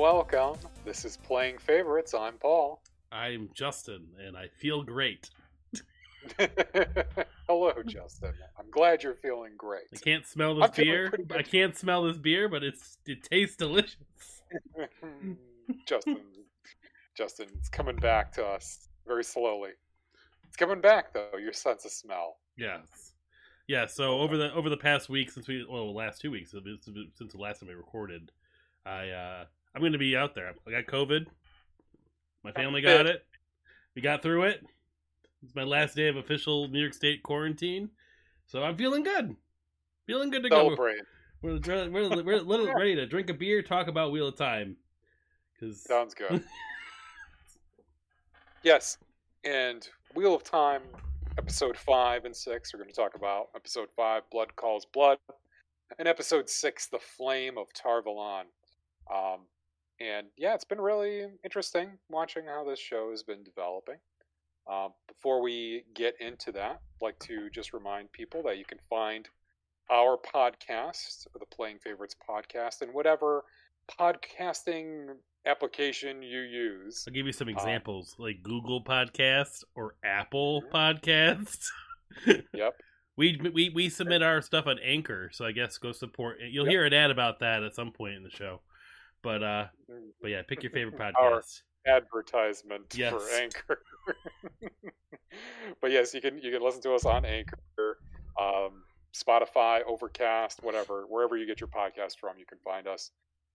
welcome. This is Playing Favorites. I'm Paul. I'm Justin, and I feel great. Hello, Justin. I'm glad you're feeling great. I can't smell this I'm beer. I can't smell this beer, but it's it tastes delicious. Justin, Justin, it's coming back to us very slowly. It's coming back though. Your sense of smell. Yes. Yeah. So over the over the past week since we well last two weeks since since the last time we recorded, I uh I'm going to be out there. I got COVID. My family got it. We got through it. It's my last day of official New York State quarantine, so I'm feeling good. Feeling good to go. We're, we're, we're a little ready to drink a beer, talk about Wheel of Time. Cause Sounds good. yes, and Wheel of Time, episode five and six. We're going to talk about episode five, Blood Calls Blood, and episode six, The Flame of Tar Valon. Um, and yeah, it's been really interesting watching how this show has been developing. Um, before we get into that, I'd like to just remind people that you can find our podcast, the Playing Favorites podcast, in whatever podcasting application you use. I'll give you some Um, examples, like Google Podcast or Apple Mhm. Podcast. Yep. We, we we submit our stuff on Anchor, so I guess go support. You'll Yep. hear an ad about that at some point in the show. But uh, but yeah, pick your favorite podcast. Our- advertisement Yes. for Anchor. but yes, you can you can listen to us on Anchor, um, Spotify, Overcast, whatever, wherever you get your podcast from, you can find us,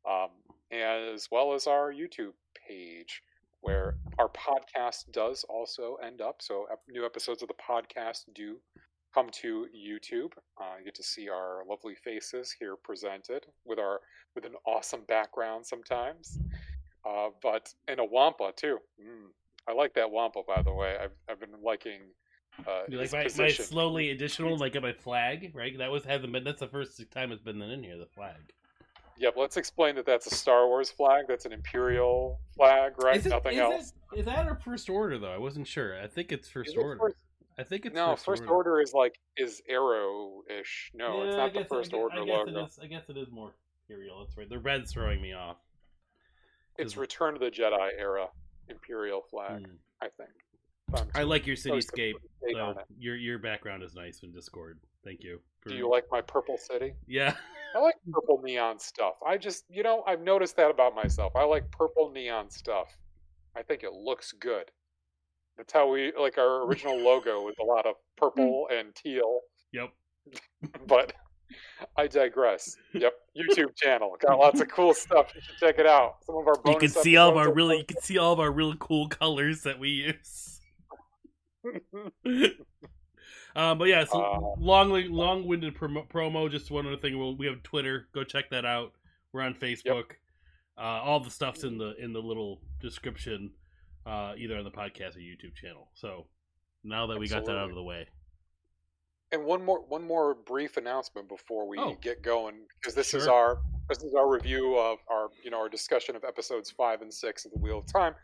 um, as well as our YouTube page, where our podcast does also end up. So new episodes of the podcast do come to YouTube. Uh, you get to see our lovely faces here presented with our with an awesome background sometimes. Uh, but and a wampa too. Mm, I like that wampa, by the way. I've I've been liking. Uh, You like my, my slowly additional, like my flag, right? That was hasn't been. That's the first time it's been in here. The flag. Yep. Let's explain that that's a Star Wars flag. That's an Imperial flag, right? Is it- Nothing is else. It, is that or First Order though? I wasn't sure. I think it's First Order. first- I think it's no, First, first Order. order. is like is arrow-ish. No, it's Yeah, I not the first I guess, order I guess logo. It is, I guess it is more Imperial. That's right. The red's throwing me off. It's Return of the Jedi era Imperial flag, Hmm. I think. I'm I like your so cityscape. put a date though. on it. Your your background is nice in Discord. Thank you. Do you like my purple city? Yeah. I like purple neon stuff. I just, you know, I've noticed that about myself. I like purple neon stuff. I think it looks good. That's how we like our original logo with a lot of purple and teal. Yep. But I digress. Yep, YouTube channel got lots of cool stuff. You should check it out. Some of our You can see all of our really. You can see all of our really cool colors that we use. um, but yeah, so Uh, long, long-winded promo, promo. Just one other thing. We'll, we have Twitter. Go check that out. We're on Facebook. Uh, all the stuff's in the in the little description, uh, either on the podcast or YouTube channel. So now that we got that out of the way, And one more one more brief announcement before we Oh. get going because this is our this is our review of our you know our discussion of episodes 5 and 6 of the Wheel of Time.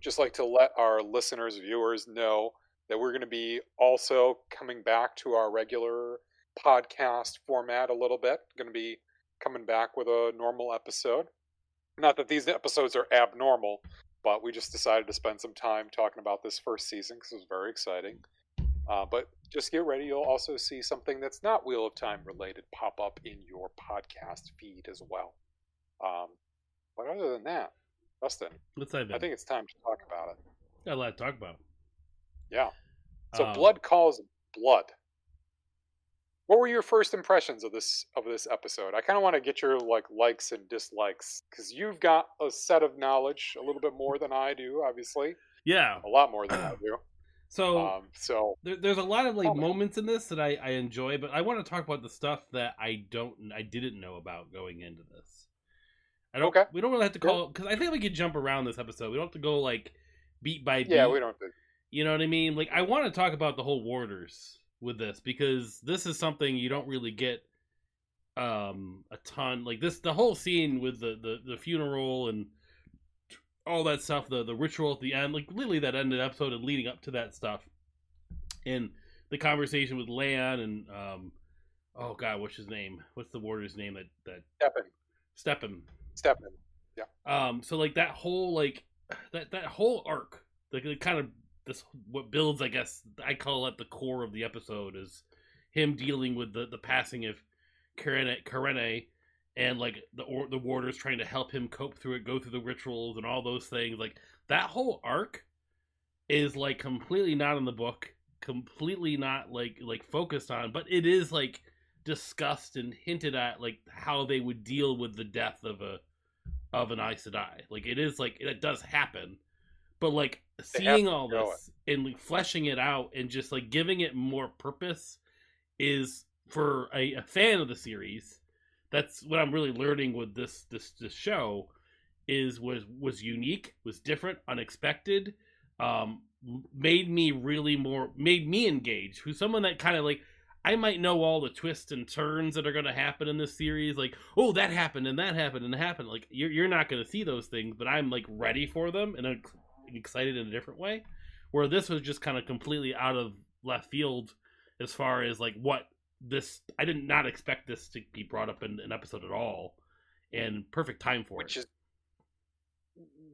Just like to let our listeners viewers know that we're going to be also coming back to our regular podcast format a little bit. Going to be coming back with a normal episode. Not that these episodes are abnormal, but we just decided to spend some time talking about this first season because it was very exciting. Uh, but just get ready. You'll also see something that's not Wheel of Time related pop up in your podcast feed as well. Um, but other than that, Justin, let's dive in. I think it's time to talk about it. got a lot to talk about. Yeah. So Um, blood calls blood. What were your first impressions of this of this episode? I kind of want to get your like likes and dislikes because you've got a set of knowledge a little bit more than I do, obviously, Yeah. a lot more than I do. So Um, so there, there's a lot of like moments in this that I, I enjoy, but I want to talk about the stuff that I don't I didn't know about going into this. I don't. Okay. We don't really have to call because I think we could jump around this episode. We don't have to go like beat by beat. yeah, we don't. do- You know what I mean? Like I want to talk about the whole warders with this because this is something you don't really get um a ton like this the whole scene with the the, the funeral and all that stuff the the ritual at the end like literally that ended episode and leading up to that stuff and the conversation with Lan and um oh god what's his name what's the warder's name that that Stepin, Stepin Stepin. Yeah. Um. So like that whole like that that whole arc, like it kind of this what builds, I guess I call it the core of the episode is him dealing with the the passing of Kerene, and like the or, the warders trying to help him cope through it, go through the rituals and all those things. Like that whole arc is like completely not in the book, completely not like like focused on, but it is like discussed and hinted at like how they would deal with the death of a of an Aes Sedai. Like it is like it does happen, but like seeing all this and like fleshing it out and just like giving it more purpose is for a, a fan of the series. That's what I'm really learning with this this this show is was was unique, was different, unexpected, um, made me really more made me engage. Who's someone that kind of like I might know all the twists and turns that are going to happen in this series. Like, oh, that happened and that happened and that happened. Like, you're you're not going to see those things, but I'm like ready for them and I'm excited in a different way. Where this was just kind of completely out of left field as far as like what this. I did not expect this to be brought up in an episode at all, and perfect time for Which it. is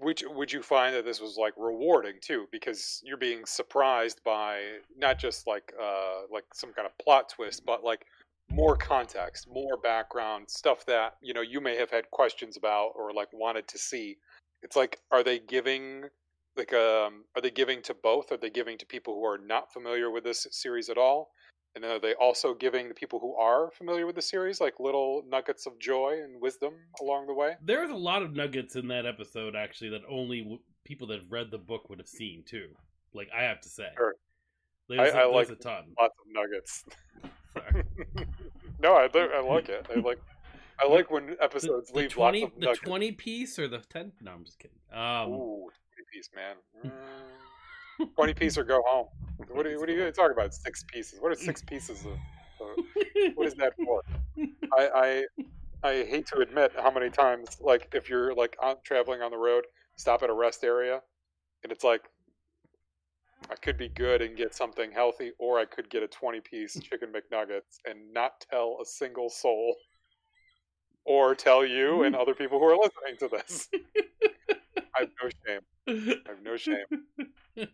which would you find that this was like rewarding too because you're being surprised by not just like uh like some kind of plot twist but like more context more background stuff that you know you may have had questions about or like wanted to see it's like are they giving like um are they giving to both are they giving to people who are not familiar with this series at all and are they also giving the people who are familiar with the series like little nuggets of joy and wisdom along the way There's a lot of nuggets in that episode actually that only w- people that have read the book would have seen too. Like I have to say, Sure. there's, I- I a, there's like- a ton. lots of nuggets no, I, I like it. I like I like when episodes the leave lots of the nuggets. twenty piece or the ten? No, I'm just kidding. Um, Ooh, piece, man. Mm, twenty piece or go home. What are you, what are you going to talk about? Six pieces. What are six pieces of? of what is that for? I, I I hate to admit how many times, like, if you're like on, traveling on the road, stop at a rest area, and it's like, I could be good and get something healthy, or I could get a twenty-piece chicken McNuggets and not tell a single soul, or tell you and other people who are listening to this. I have no shame. I have no shame.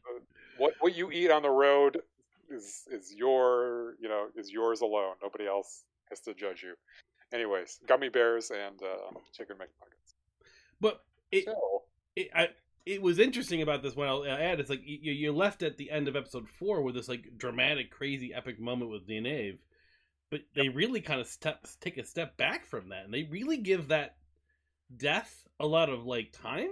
What what you eat on the road is is your you know is yours alone. Nobody else has to judge you. Anyways, gummy bears and uh, chicken McNuggets. but it, So it, I, it was interesting about this one. I'll add it's like you, you left at the end of episode four with this like dramatic, crazy, epic moment with Nynaeve, but they really kind of step take a step back from that, and they really give that death a lot of like time,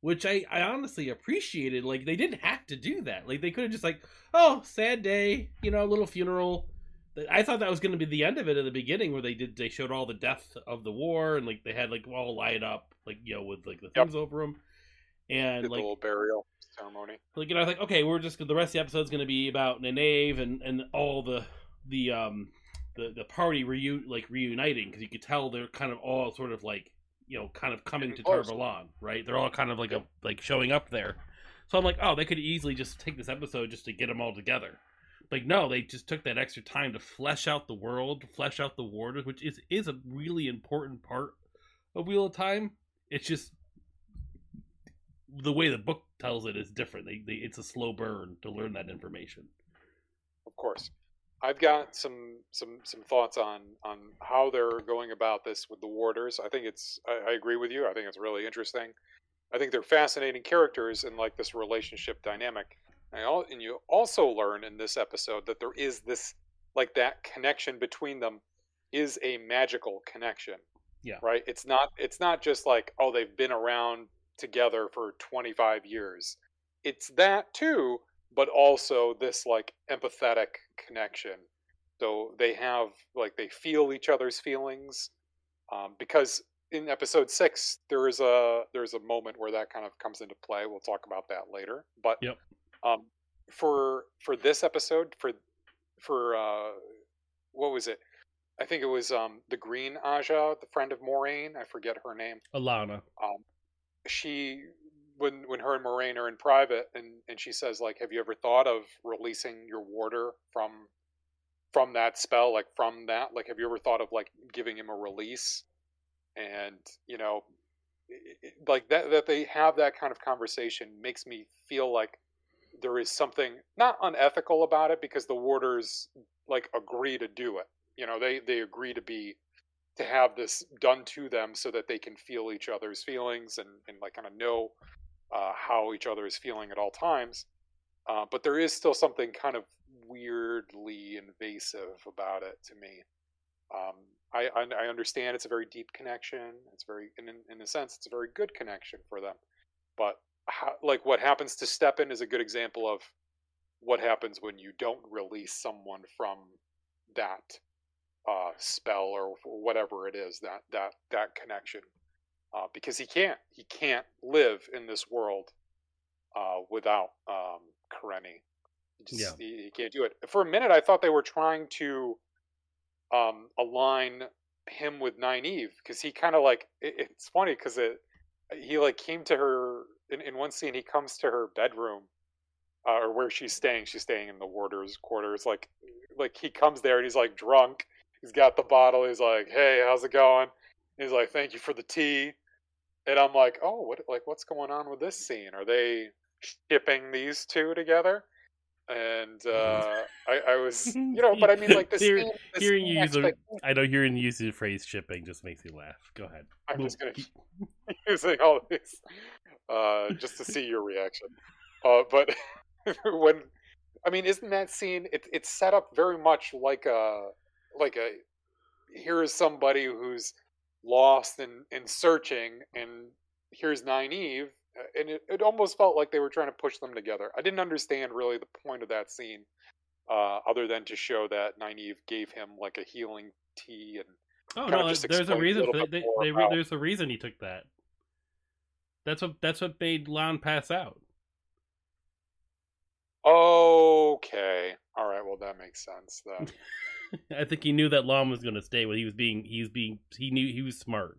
which I I honestly appreciated. Like they didn't have to do that. Like they could have just like oh sad day, you know, a little funeral. I thought that was going to be the end of it at the beginning, where they did they showed all the death of the war and like they had like all light up, like you know, with like the Yep. things over them, and did the like little burial ceremony. like you know, I was like, okay, we're just the rest of the episode's going to be about Nynaeve and and all the the um the the party reu like reuniting because you could tell they're kind of all sort of like you know kind of coming to. Tar Valon, right? They're all kind of like a like showing up there. So I'm like, oh, they could easily just take this episode just to get them all together. Like, no, they just took that extra time to flesh out the world, flesh out the warders, which is is a really important part of Wheel of Time. It's just the way the book tells it is different. They, they it's a slow burn to learn that information. Of course. I've got some some some thoughts on on how they're going about this with the warders. I think it's I, I agree with you. I think it's really interesting. I think they're fascinating characters in like this relationship dynamic. And, I and you also learn in this episode that there is this like that connection between them is a magical connection. Yeah. Right? It's not it's not just like oh they've been around together for 25 years. It's that too, but also this like empathetic connection. So they have like they feel each other's feelings um, because in episode six there is a there's a moment where that kind of comes into play. We'll talk about that later. But Yep. um, for for this episode for for uh, what was it? I think it was um, the Green Ajah, the friend of Moiraine. I forget her name Alanna. um, she when when her and Moiraine are in private and and she says like have you ever thought of releasing your warder from from that spell like from that like have you ever thought of like giving him a release and you know like that that they have that kind of conversation makes me feel like there is something not unethical about it because the warders like agree to do it. You know, they they agree to be to have this done to them so that they can feel each other's feelings and and like kind of know uh, how each other is feeling at all times. Uh, but there is still something kind of weirdly invasive about it to me. Um, I, I, understand it's a very deep connection. It's very, in, in a sense, it's a very good connection for them. But how, like what happens to Stepin is a good example of what happens when you don't release someone from that uh, spell or whatever it is that that that connection, uh, because he can't he can't live in this world uh, without um, Kerene. He, just, yeah. he, he can't do it. For a minute, I thought they were trying to um, align him with Nynaeve because he kind of like it, it's funny because it he like came to her in, in one scene he comes to her bedroom uh, or where she's staying she's staying in the warder's quarters like like he comes there and he's like drunk he's got the bottle he's like hey how's it going he's like thank you for the tea and i'm like oh what like what's going on with this scene are they shipping these two together and uh, I, I, was, you know, but I mean, like this. Hear, this hearing you use, I know hearing you use the phrase "shipping" just makes me laugh. Go ahead. I'm just gonna keep using all these uh, just to see your reaction. Uh, but when, I mean, isn't that scene? It, it's set up very much like a, like a. Here is somebody who's lost and and searching, and here's Nynaeve, uh, and it, it almost felt like they were trying to push them together. I didn't understand really the point of that scene, uh, other than to show that Nynaeve gave him like a healing tea and. Oh no! There's a reason. A they, they, they, there's a reason he took that. That's what that's what made Lan pass out. Okay. All right. Well, that makes sense then. I think he knew that Lan was going to stay. When he was being, he was being, he knew he was smart.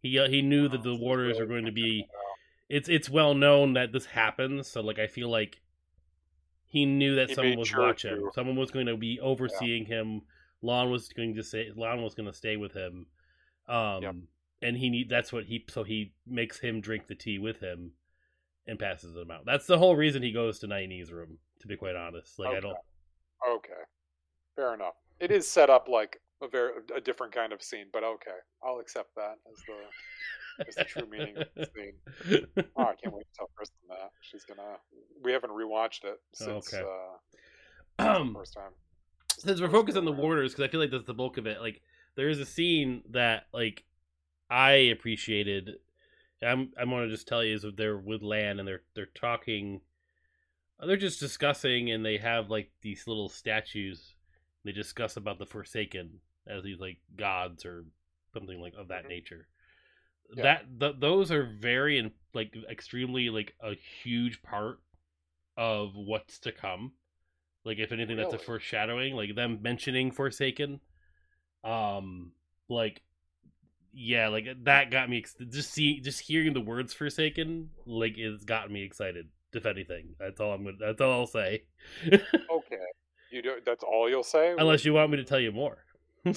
He uh, he knew that the Warders were going to be it's it's well known that this happens. So like I feel like he knew that he someone was sure watching. To. Someone was going to be overseeing yeah. him. Lan was going to say Lan was going to stay with him. Um, yep. and he need that's what he so he makes him drink the tea with him and passes him out. That's the whole reason he goes to Nynaeve's room. To be quite honest, like okay. I don't. Okay, fair enough. It is set up like a very a different kind of scene, but okay, I'll accept that as the as the true meaning of the scene. Oh, I can't wait to tell Kristen that. She's gonna. We haven't rewatched it since okay. uh, um, first time. Since we're focused on the warders, because I feel like that's the bulk of it. Like there is a scene that like I appreciated. I'm I'm gonna just tell you is they're with Lan and they're they're talking. They're just discussing, and they have like these little statues. They discuss about the Forsaken as these like gods or something like of that mm-hmm. nature yeah. that th- those are very and like extremely like a huge part of what's to come like if anything really? that's a foreshadowing like them mentioning forsaken um like yeah like that got me ex- just see just hearing the words forsaken like it's gotten me excited if anything that's all i'm gonna that's all i'll say okay you do that's all you'll say unless you want me to tell you more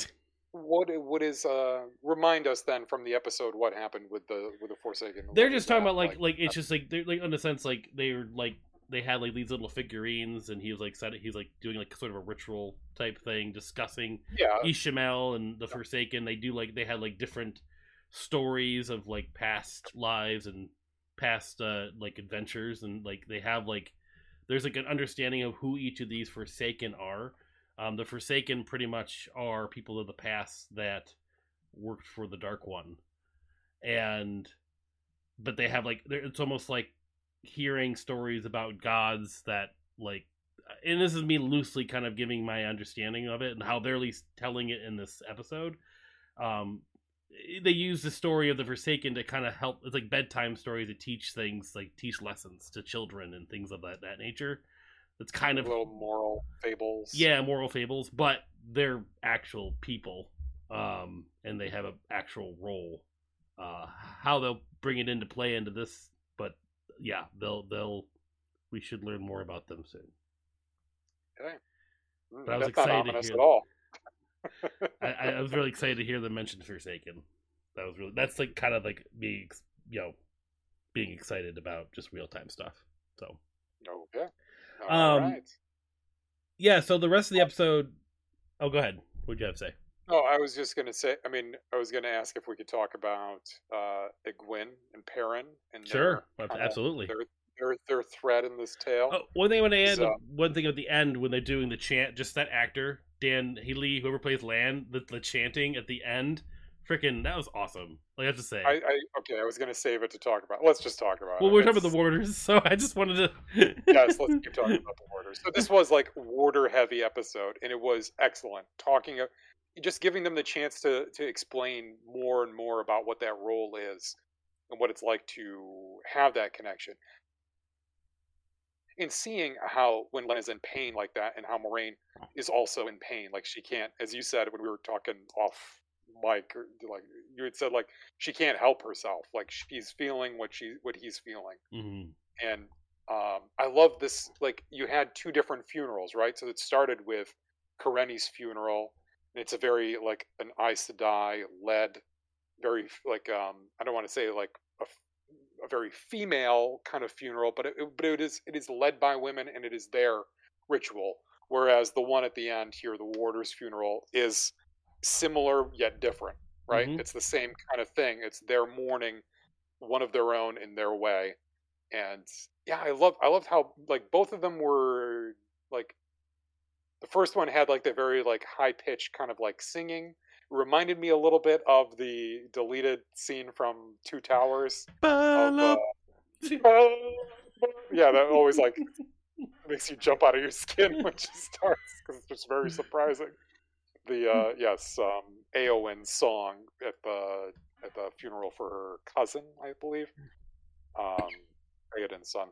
what what is uh remind us then from the episode what happened with the with the Forsaken? They're just talking about like, like like it's just like they're like in a sense like they were like they had like these little figurines and he was like said he's like doing like sort of a ritual type thing discussing yeah Ishamael and the Forsaken. They do like they had like different stories of like past lives and past uh like adventures and like they have like there's like an understanding of who each of these Forsaken are. Um, the Forsaken pretty much are people of the past that worked for the Dark One, and but they have like it's almost like hearing stories about gods that like and this is me loosely kind of giving my understanding of it and how they're at least telling it in this episode. Um they use the story of the forsaken to kind of help it's like bedtime stories to teach things like teach lessons to children and things of that that nature it's kind of little moral fables. Yeah, moral fables, but they're actual people, um, and they have an actual role. Uh, how they'll bring it into play into this, but yeah, they'll they'll. We should learn more about them soon. Okay. Mm, but I was excited to hear. At all. I, I, was really excited to hear them mention Forsaken. that was really that's like kind of like me, you know, being excited about just real time stuff. So okay, all Um, right. yeah, so the rest of the episode. Oh, go ahead. What'd you have to say? Oh, I was just gonna say. I mean, I was gonna ask if we could talk about uh, Egwene and Perrin and Sure, their, absolutely. their their their thread in this tale. Oh, one thing I want to add, So- one thing at the end when they're doing the chant, just that actor Dan Healy, whoever plays Lan, the, the chanting at the end, freaking that was awesome. Like I have to say. I, I okay, I was gonna save it to talk about. Let's just talk about. well, it. we're talking about the warders, so I just wanted to. yes, let's keep talking about the warders. So this was like warder heavy episode, and it was excellent. Talking, of, just giving them the chance to to explain more and more about what that role is and what it's like to have that connection. And seeing how when Lan is in pain like that, and how Moiraine is also in pain, like she can't, as you said when we were talking off mic, or like you had said, like she can't help herself, like she's feeling what she what he's feeling Mhm. and um, I love this. Like you had two different funerals, right? So it started with Kerene's funeral, and it's a very like an Aes Sedai led, very like um, I don't want to say like a, very female kind of funeral, but it, but it is it is led by women and it is their ritual. Whereas the one at the end here, the warder's funeral, is similar yet different, right? Mhm. It's the same kind of thing. It's their mourning, one of their own in their way and yeah i love i loved how like both of them were like the first one had like the very like high pitched kind of like singing reminded me a little bit of the deleted scene from two towers of, uh, yeah that always like makes you jump out of your skin when she starts because it's just very surprising. The uh yes um Éowyn song at the at the funeral for her cousin i believe. Um Theoden's son.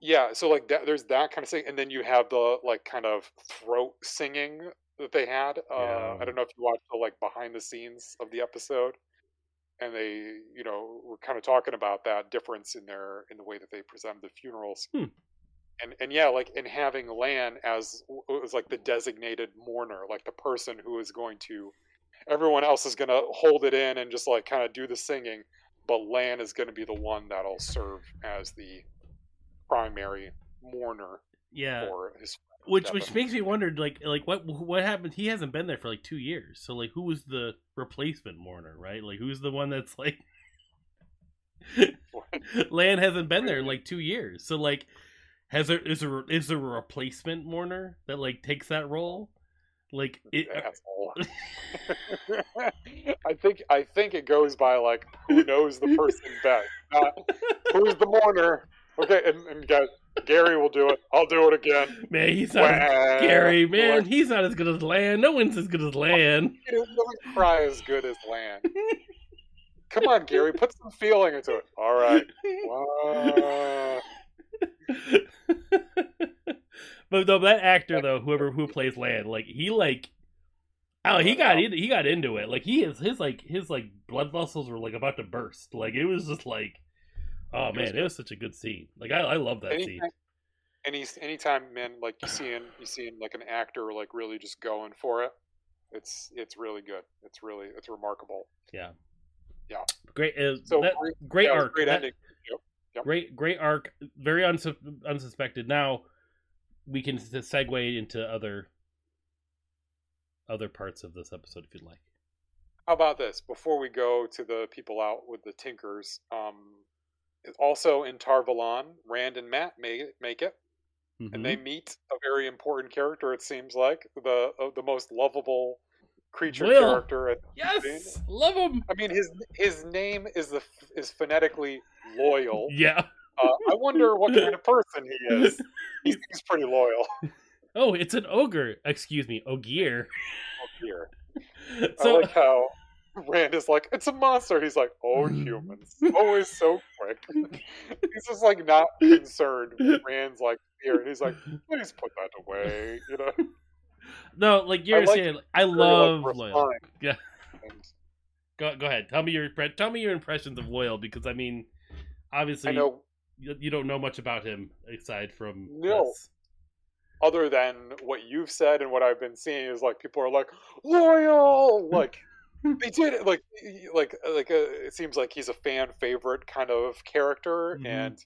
Yeah, so like that, there's that kind of thing, and then you have the like kind of throat singing that they had. Uh, Yeah. I don't know if you watched the like behind the scenes of the episode, and they, you know, were kind of talking about that difference in their in the way that they presented the funerals. Hmm. And and yeah, like in having Lan as it was like the designated mourner, like the person who is going to, everyone else is going to hold it in and just like kind of do the singing but Lan is going to be the one that'll serve as the primary mourner yeah, for his. Which which makes me wonder, like like what what happened? He hasn't been there for like two years, so like who was the replacement mourner, right? Like who's the one that's like Lan hasn't been there in like two years, so like has there is there is there a replacement mourner that like takes that role? Like it. I think I think it goes by like who knows the person best, not who's the mourner. Okay, and, and guys, Gary will do it. I'll do it again. man, he's not as, Gary, man, he's not as good as Lan. No one's as good as Lan. he doesn't cry as good as Lan. Come on, Gary, put some feeling into it. All right. But though that actor though, whoever who plays Lan, like he like oh he got he got into it. Like he is his like his like blood vessels were like about to burst. Like it was just like oh man, it was such a good scene. Like I I love that scene. anytime, any anytime man like you seeing you seeing like an actor like really just going for it it's it's really good it's really it's remarkable Yeah. Yeah. Great uh, so that, great, great yeah, it was a arc. great That- ending Yep. Great great arc. Very unsus- unsuspected. Now we can segue into other other parts of this episode if you'd like. how about this before we go to the people out with the tinkers um also in Tar Valon rand and matt make it make it Mhm. and they meet a very important character it seems like the uh, the most lovable creature Will. character at yes, love him. I mean, his his name is the is phonetically loyal. Yeah. Uh, I wonder what kind of person he is. He seems pretty loyal. Oh, it's an ogre. Excuse me, ogier. Ogier. So I like how Rand is like, "It's a monster." He's like, "Oh, mm. humans, always so quick." he's just like not concerned. Rand's like here, and he's like, "Please put that away." You know, no, like you're I like saying, I Very, like, love Loial. Yeah. And Go, go ahead. Tell me your tell me your impressions of Loial because I mean, obviously I know you, you don't know much about him aside from No. this. other than what you've said and what I've been seeing is like people are like loyal, like they did like like like a, it seems like he's a fan favorite kind of character Mhm. and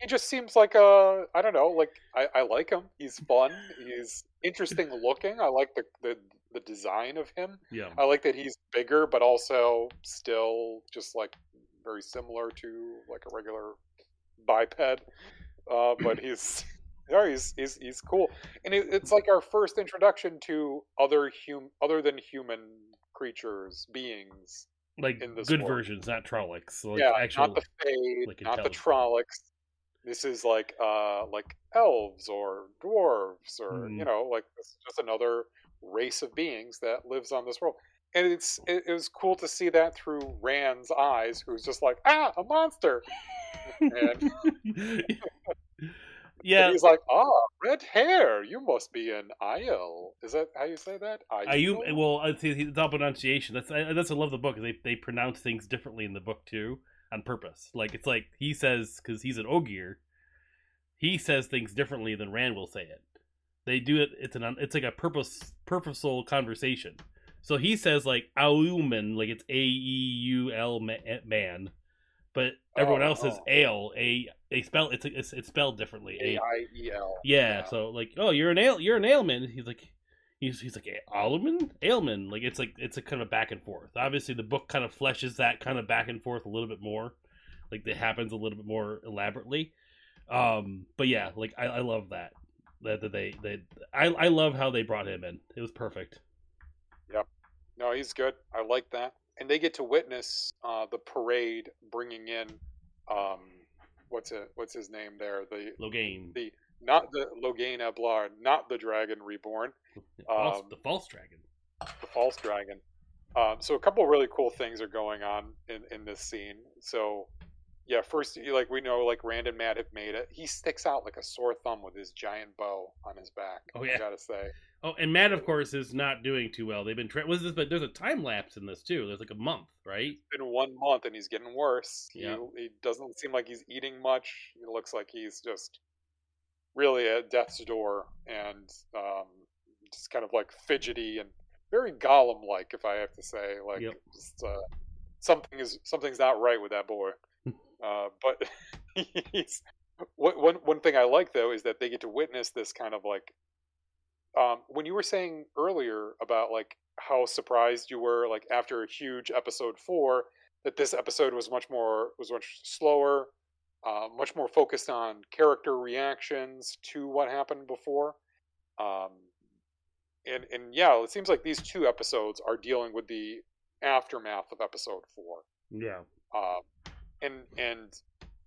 he just seems like a i don't know like I, I like him. He's fun. He's interesting looking. I like the, the the design of him. Yeah. i like that he's bigger but also still just like very similar to like a regular biped. Uh but he's yeah, he's, he's he's cool. And it, it's like our first introduction to other hum other than human creatures beings Like in this good world. versions, not Trollocs. Like yeah actual not the Fade, like, not the. Trollocs. This is like uh like elves or dwarves or Hmm. you know like it's just another race of beings that lives on this world. And it's it, it was cool to see that through Rand's eyes, who's just like ah a monster. And yeah, And he's like ah red hair, you must be an Aiel. Is that how you say that? I you well, it's, it's all pronunciation. That's I, that's I love the book. They they pronounce things differently in the book too on purpose. Like it's like he says because he's an Ogier, he says things differently than Rand will say it. They do it. It's an it's like a purpose purposeful conversation. So he says like Aulman, like it's A E U L man, but everyone Oh, else says oh. ale. A they spell it's it's, it's spelled differently. A I E L. yeah, so like, oh, you're an ale, you're an ailman. He's like, he's he's like ailman, ailman. Like it's like it's a kind of back and forth. Obviously, the book kind of fleshes that kind of back and forth a little bit more. Like it happens a little bit more elaborately. Um, but yeah, like I, I love that that, that they they I I love how they brought him in. It was perfect. Yep. No, he's good. I like that. And they get to witness uh, the parade bringing in, um, what's it? What's his name there? The Logain, the not the Logain Ablar, not the Dragon Reborn, the false, um, the false dragon. the False Dragon. Um, so a couple of really cool things are going on in in this scene. So yeah, first like we know like Rand and Matt have made it. He sticks out like a sore thumb with his giant bow on his back. Oh, I yeah. gotta say. Oh, and Matt, of course, is not doing too well. They've been tra- was this, but there's a time lapse in this too. There's like a month, right? been one month and he's getting worse. He, Yeah. he doesn't seem like he's eating much. He looks like he's just really at death's door and um, just kind of like fidgety and very Gollum like, if I have to say. Like, Yep. just uh, something is something's not right with that boy. uh, but he's one one thing I like though is that they get to witness this kind of like um, when you were saying earlier about like how surprised you were like after a huge episode four that this episode was much more was much slower uh, much more focused on character reactions to what happened before um, and and yeah it seems like these two episodes are dealing with the aftermath of episode four Yeah. um, and and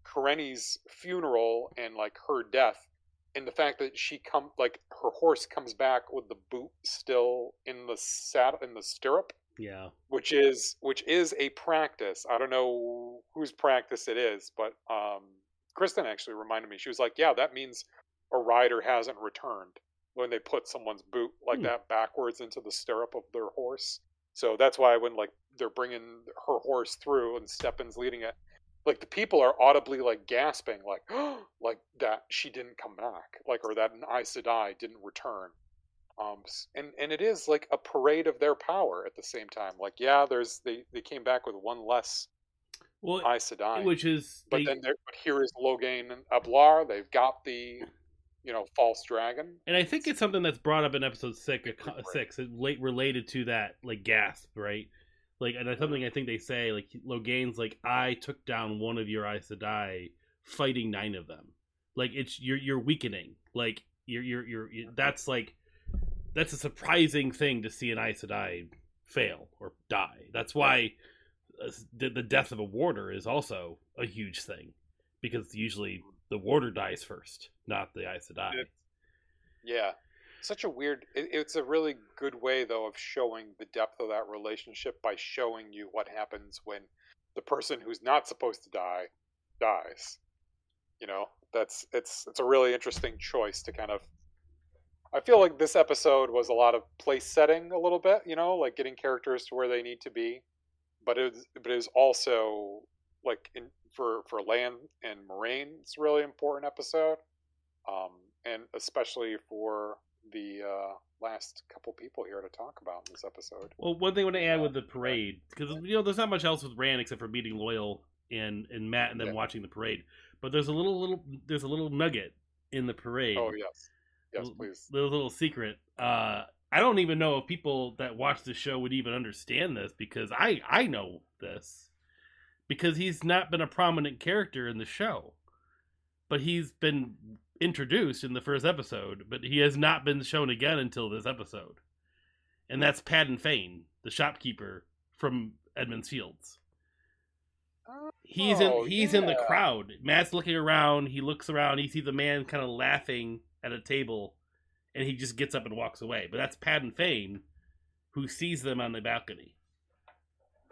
Kerene's funeral and like her death, and the fact that she come like her horse comes back with the boot still in the saddle in the stirrup, Yeah. which is which is a practice. I don't know whose practice it is, but um, Kristen actually reminded me. She was like, "Yeah, that means a rider hasn't returned when they put someone's boot like Hmm. that backwards into the stirrup of their horse." So that's why when like they're bringing her horse through and Stepin's leading it, like the people are audibly like gasping, like like that she didn't come back, like or that an Aes Sedai didn't return. Um, and and it is like a parade of their power at the same time. Like yeah, there's they they came back with one less Well, Aes Sedai, which is but they- then there, but here is Logain and Ablar. They've got the you know false dragon. And I think it's something that's brought up in episode six, six, late related to that like gasp, right? Like, and that's something I think they say like Logain's like I took down one of your Aes Sedai, fighting nine of them. Like it's you're you're weakening. Like you're you're you're you- that's like that's a surprising thing to see an Aes Sedai fail or die. That's why uh, the, the death of a warder is also a huge thing because usually the warder dies first, not the Aes Sedai. Yeah. Such a weird it, it's a really good way though of showing the depth of that relationship by showing you what happens when the person who's not supposed to die dies. You know, that's it's it's a really interesting choice to kind of I feel like this episode was a lot of place setting a little bit, you know, like getting characters to where they need to be. But it was, but it was also like in, for for Land and Moiraine, it's a really important episode um, and especially for the uh, last couple people here to talk about in this episode. Well, one thing I want to add with the parade because you know there's not much else with Rand except for meeting Loial and and Matt and then Yeah. watching the parade. But there's a little little there's a little nugget in the parade. Oh yes, yes, please. little little secret. Uh, I don't even know if people that watch the show would even understand this because I I know this because he's not been a prominent character in the show, but he's been introduced in the first episode, but he has not been shown again until this episode, and that's Padan Fain, the shopkeeper from Emond's Fields. He's Oh, in he's in the crowd. Matt's looking around. He looks around. He sees the man kind of laughing at a table, and he just gets up and walks away. But that's Padan Fain, who sees them on the balcony.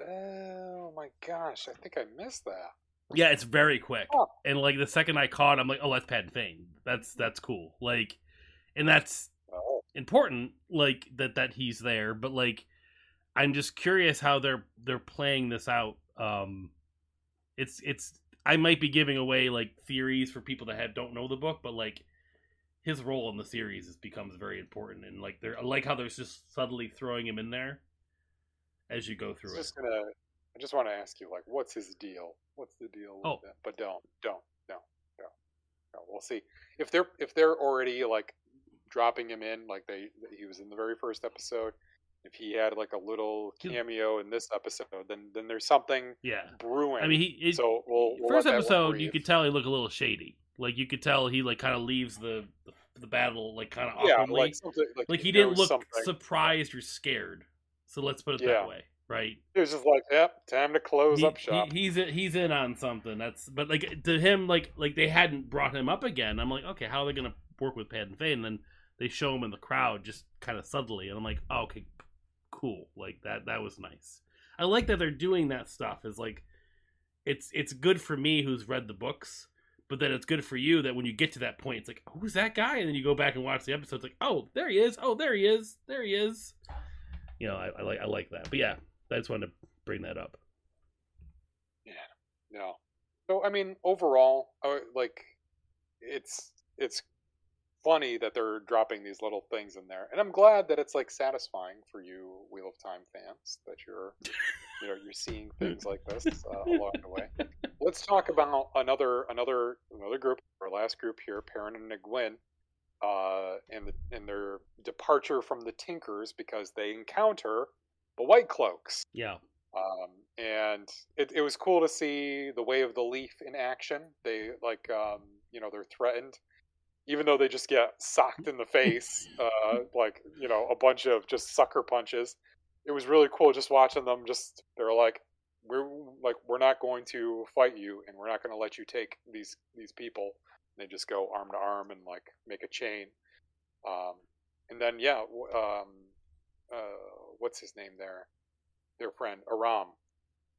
Oh my gosh, I think I missed that. Yeah, it's very quick. Oh. And like the second I caught, I'm like, oh, that's Padan Fain. That's that's cool. Like, and that's Oh, important. Like that that he's there. But like, I'm just curious how they're they're playing this out. Um, it's it's I might be giving away like theories for people that have don't know the book, but like his role in the series is, becomes very important, and like they're I like how they're just subtly throwing him in there as you go through was it. just gonna. I just want to ask you, like, what's his deal? What's the deal? With Oh. that? but don't, don't, no, no, no. We'll see if they're if they're already like dropping him in, like they he was in the very first episode. If he had like a little cameo in this episode, then then there's something Yeah, brewing. I mean, he it, so we'll, we'll first let that one episode you could tell he looked a little shady. Like you could tell he like kind of leaves the, the the battle like kind of yeah, awkwardly. like like, like he knows didn't look something. surprised or scared. So let's put it Yeah. that way, right? It was just like, yep, time to close He- up shop. he- he's in, he's in on something. That's but like to him, like like they hadn't brought him up again. I'm like, okay, how are they gonna work with Padan Fain? And then they show him in the crowd just kind of subtly, and I'm like, oh, okay, cool. Like that that was nice. I like that they're doing that stuff. Is like, it's it's good for me who's read the books. But then it's good for you that when you get to that point, it's like, oh, who's that guy? And then you go back and watch the episode. It's like, oh, there he is. Oh, there he is. There he is. You know, I, I like I like that. But yeah, I just wanted to bring that up. Yeah. No. So I mean, overall, uh, like it's it's funny that they're dropping these little things in there, and I'm glad that it's like satisfying for you Wheel of Time fans that you're you know you're seeing things like this uh, along the way. Let's talk about another another another group, our last group here, Perrin and Egwene, uh, and the, and their departure from the Tinkers because they encounter the White Cloaks. Yeah. Um, and it, it was cool to see the way of the leaf in action. They like, um, you know, they're threatened, even though they just get socked in the face, uh, like you know, a bunch of just sucker punches. It was really cool just watching them. Just they're like, we're like, we're not going to fight you, and we're not going to let you take these these people. They just go arm to arm and like make a chain. Um, and then yeah, um, uh, what's his name there? their friend Aram,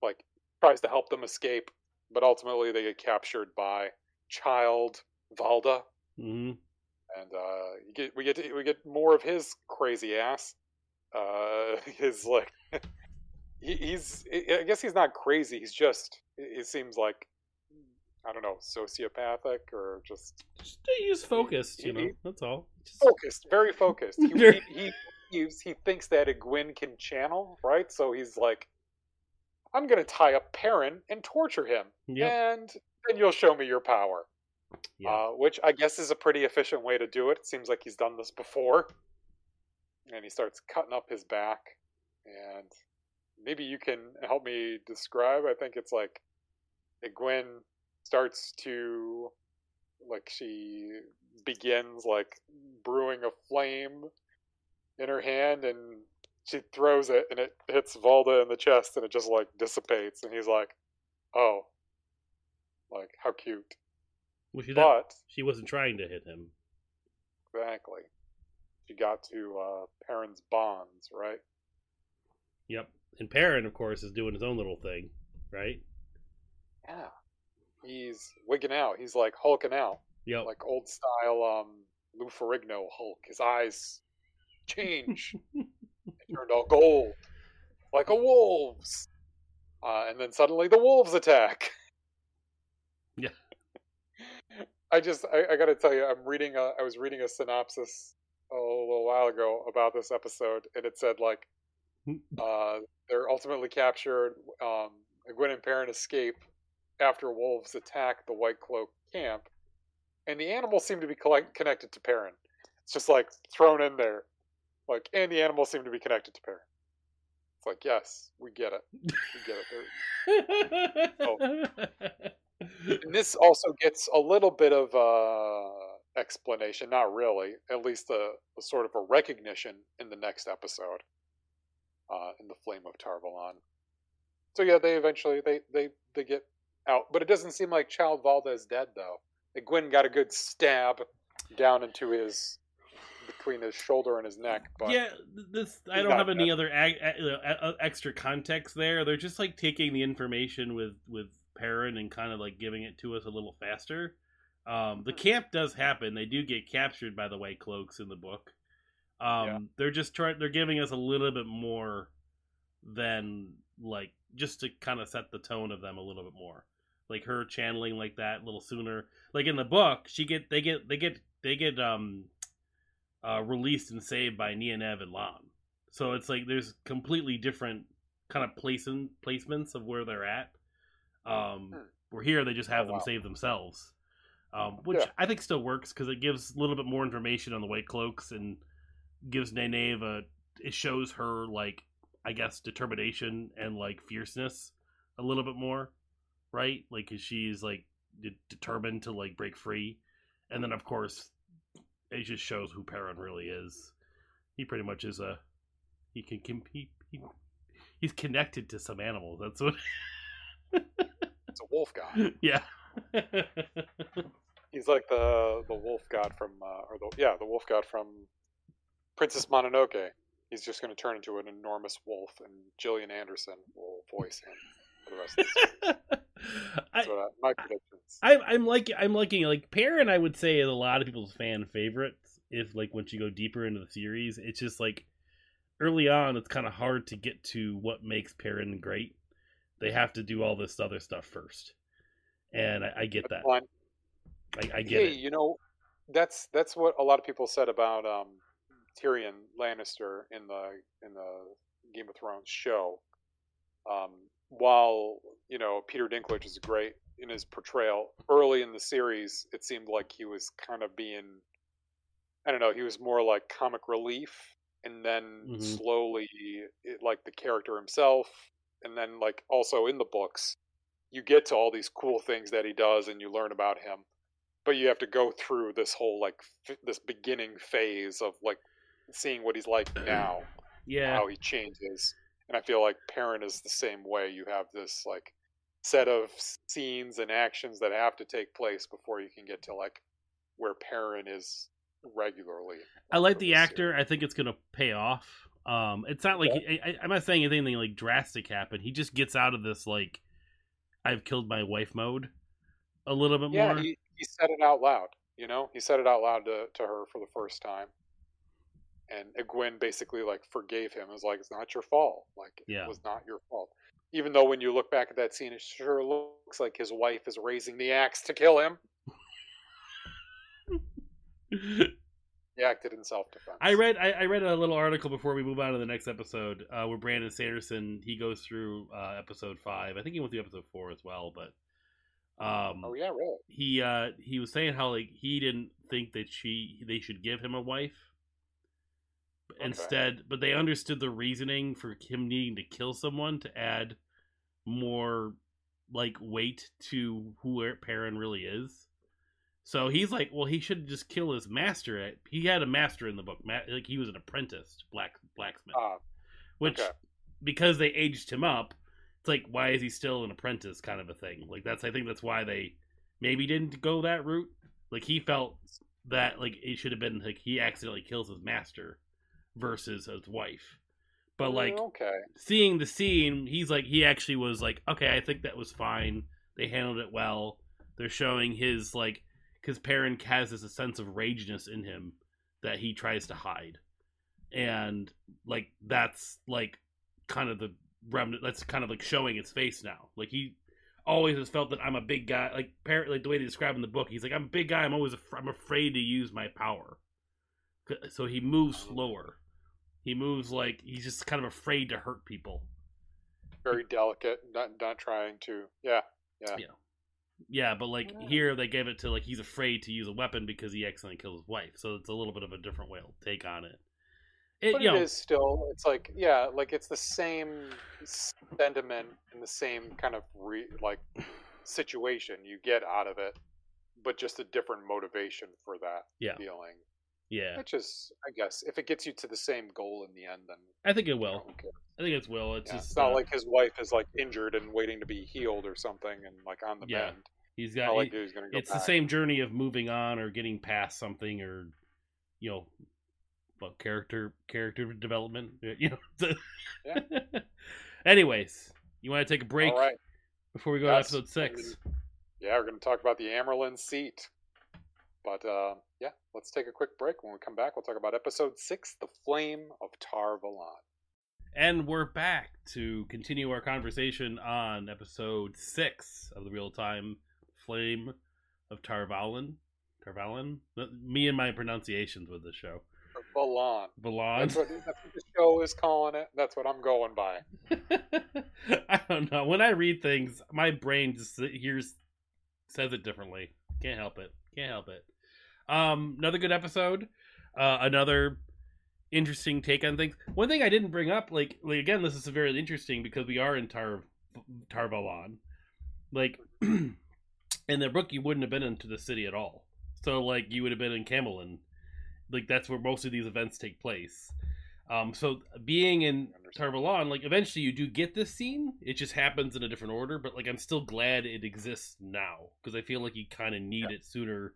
like tries to help them escape, but ultimately they get captured by Child Valda, hmm and uh, get we get to, we get more of his crazy ass. Uh, his like he, he's I guess he's not crazy. He's just it seems like I don't know sociopathic or just Just use focused, you know. He- That's all. Just, focused, very focused. He, he, he, he thinks that Egwene can channel, right? So he's like, I'm going to tie up Perrin and torture him, Yep. and then you'll show me your power. Yeah. Uh, which I guess is a pretty efficient way to do it. It seems like he's done this before. And he starts cutting up his back, and maybe you can help me describe. I think it's like Gwen starts to like she begins like brewing a flame in her hand and she throws it and it hits Valda in the chest and it just like dissipates and he's like, "Oh, like how cute." well, she, not, But she wasn't trying to hit him. exactly, she got to uh, Perrin's bonds, right? Yep. And Perrin, of course, is doing his own little thing, right? Yeah, he's wigging out. He's like hulking out. Yep. like old style um Lou Ferrigno Hulk. His eyes change. they turned all gold. Like a wolf's. Uh, and then suddenly the wolves attack. Yeah. I just I, I gotta tell you, I'm reading a I was reading a synopsis a little while ago about this episode, and it said like uh, they're ultimately captured. Um, Gwen and Perrin escape after wolves attack the White Cloak camp, and the animals seem to be collect- connected to Perrin. It's just like thrown in there, like, and the animals seem to be connected to Perrin. It's like, yes, we get it, we get it. oh. And this also gets a little bit of uh, explanation, not really, at least a sort of a recognition in the next episode, uh, in the Flame of Tar Valon. So yeah, they eventually they they they get out, but it doesn't seem like Child Valda is dead though. Like Gwen got a good stab down into his between his shoulder and his neck. But yeah, this I don't have any dead. other ag- a- a- a- extra context there. They're just like taking the information with with Perrin and kind of like giving it to us a little faster. Um, the Hmm. camp does happen. They do get captured by the White Cloaks in the book. Um, Yeah. They're just trying. They're giving us a little bit more than like just to kind of set the tone of them a little bit more. Like her channeling like that a little sooner. Like in the book, she get they get they get they get um uh, released and saved by Nev and Lan. So it's like there's completely different kind of placing placements of where they're at. Um. Where here they just have Oh, them wow. save themselves, um, which Yeah. I think still works because it gives a little bit more information on the White Cloaks and gives Nynaeve a. It shows her like I guess determination and like fierceness a little bit more, right? Like 'cause she's like de- determined to like break free, and then of course it just shows who Perrin really is. He pretty much is a he can, compete. he, he he's connected to some animals. That's what it's a wolf god. yeah. He's like the the wolf god from uh, or the yeah the wolf god from Princess Mononoke. He's just going to turn into an enormous wolf, and Gillian Anderson will voice him for the rest of the series. I, that, my predictions. I'm I'm like I'm liking like Perrin. I would say is a lot of people's fan favorites. If like once you go deeper into the series, it's just like early on, it's kind of hard to get to what makes Perrin great. They have to do all this other stuff first, and I, I get that. Fine. I, I get hey, it. you know, that's that's what a lot of people said about um, Tyrion Lannister in the in the Game of Thrones show. Um, while you know Peter Dinklage is great in his portrayal early in the series, it seemed like he was kind of being, I don't know, he was more like comic relief, and then Mhm. slowly, it, like the character himself, and then like also in the books, you get to all these cool things that he does, and you learn about him but you have to go through this whole like f- this beginning phase of like seeing what he's like now Yeah, how he changes and i feel like Perrin is the same way you have this like set of scenes and actions that have to take place before you can get to like where Perrin is regularly I like the actor. I think it's gonna pay off. Um, it's not like I, I, I'm not saying anything like drastic happened. He just gets out of this like I've killed my wife mode a little bit series. yeah more. he, he said it out loud you know he said it out loud to, to her for the first time and Gwen basically like forgave him. It was like it's not your fault. Like Yeah. it was not your fault. Even though when you look back at that scene, it sure looks like his wife is raising the axe to kill him. He acted in self defense. I read I, I read a little article before we move on to the next episode uh, where Brandon Sanderson he goes through uh, episode five. I think he went through episode four as well, but um, Oh yeah, really. he uh, he was saying how like he didn't think that she they should give him a wife. Okay. Instead, but they understood the reasoning for him needing to kill someone to add more like weight to who Perrin really is. So he's like, well, he should just kill his master. He had a master in the book, like he was an apprentice black blacksmith. Ah, which okay. because they aged him up, it's like why is he still an apprentice kind of a thing. Like that's I think that's why they maybe didn't go that route. Like he felt that like it should have been like he accidentally kills his master versus his wife. But like Mm, okay, seeing the scene, he's like he actually was like, okay, I think that was fine. They handled it well. They're showing his like because Perrin has this a sense of rageness in him that he tries to hide, and like that's like kind of the remnant. That's kind of like showing its face now. Like he always has felt that I'm a big guy. Like Perrin, like the way they describe in the book, he's like I'm a big guy. I'm always af- I'm afraid to use my power, so he moves slower. He moves like he's just kind of afraid to hurt people. Very delicate, not not trying to. Yeah, yeah. Yeah. Yeah, but like Yeah. here they gave it to like he's afraid to use a weapon because he accidentally killed his wife. So it's a little bit of a different way to take on it. It, But you it know, is still. It's like yeah, like it's the same sentiment and the same kind of re, like situation you get out of it, but just a different motivation for that Yeah. feeling. Yeah, Which is, I guess, if it gets you to the same goal in the end, then I think it will. I think it's will. It's Yeah, just it's not uh, like his wife is like injured and waiting to be healed or something, and like on the Yeah. mend. he's got. like he- he's gonna go it's the same journey of moving on or getting past something or you know, well, character character development. You know. Anyways, you want to take a break right. before we go Yes, to episode six? Yeah, we're going to talk about the Amyrlin seat. But uh, yeah, let's take a quick break. When we come back, we'll talk about episode six, The Flame of Tar Valon. And we're back to continue our conversation on episode six of the real time Flame of Tarvalin. Tarvalin? Me and my pronunciations with the show. Valon. Valon. That's what, that's what the show is calling it. That's what I'm going by. I don't know. When I read things, my brain just hears says it differently. Can't help it. Can't help it. Um, another good episode. Uh, another interesting take on things. One thing I didn't bring up, like, like again, this is very interesting because we are in Tar Tarvalon. Like, in the book, you wouldn't have been into the city at all. So, like, you would have been in Caemlyn. Like, that's where most of these events take place. Um, so being in. Tar Valon, like eventually you do get this scene. It just happens in a different order, but like I'm still glad it exists now because I feel like you kind of need it sooner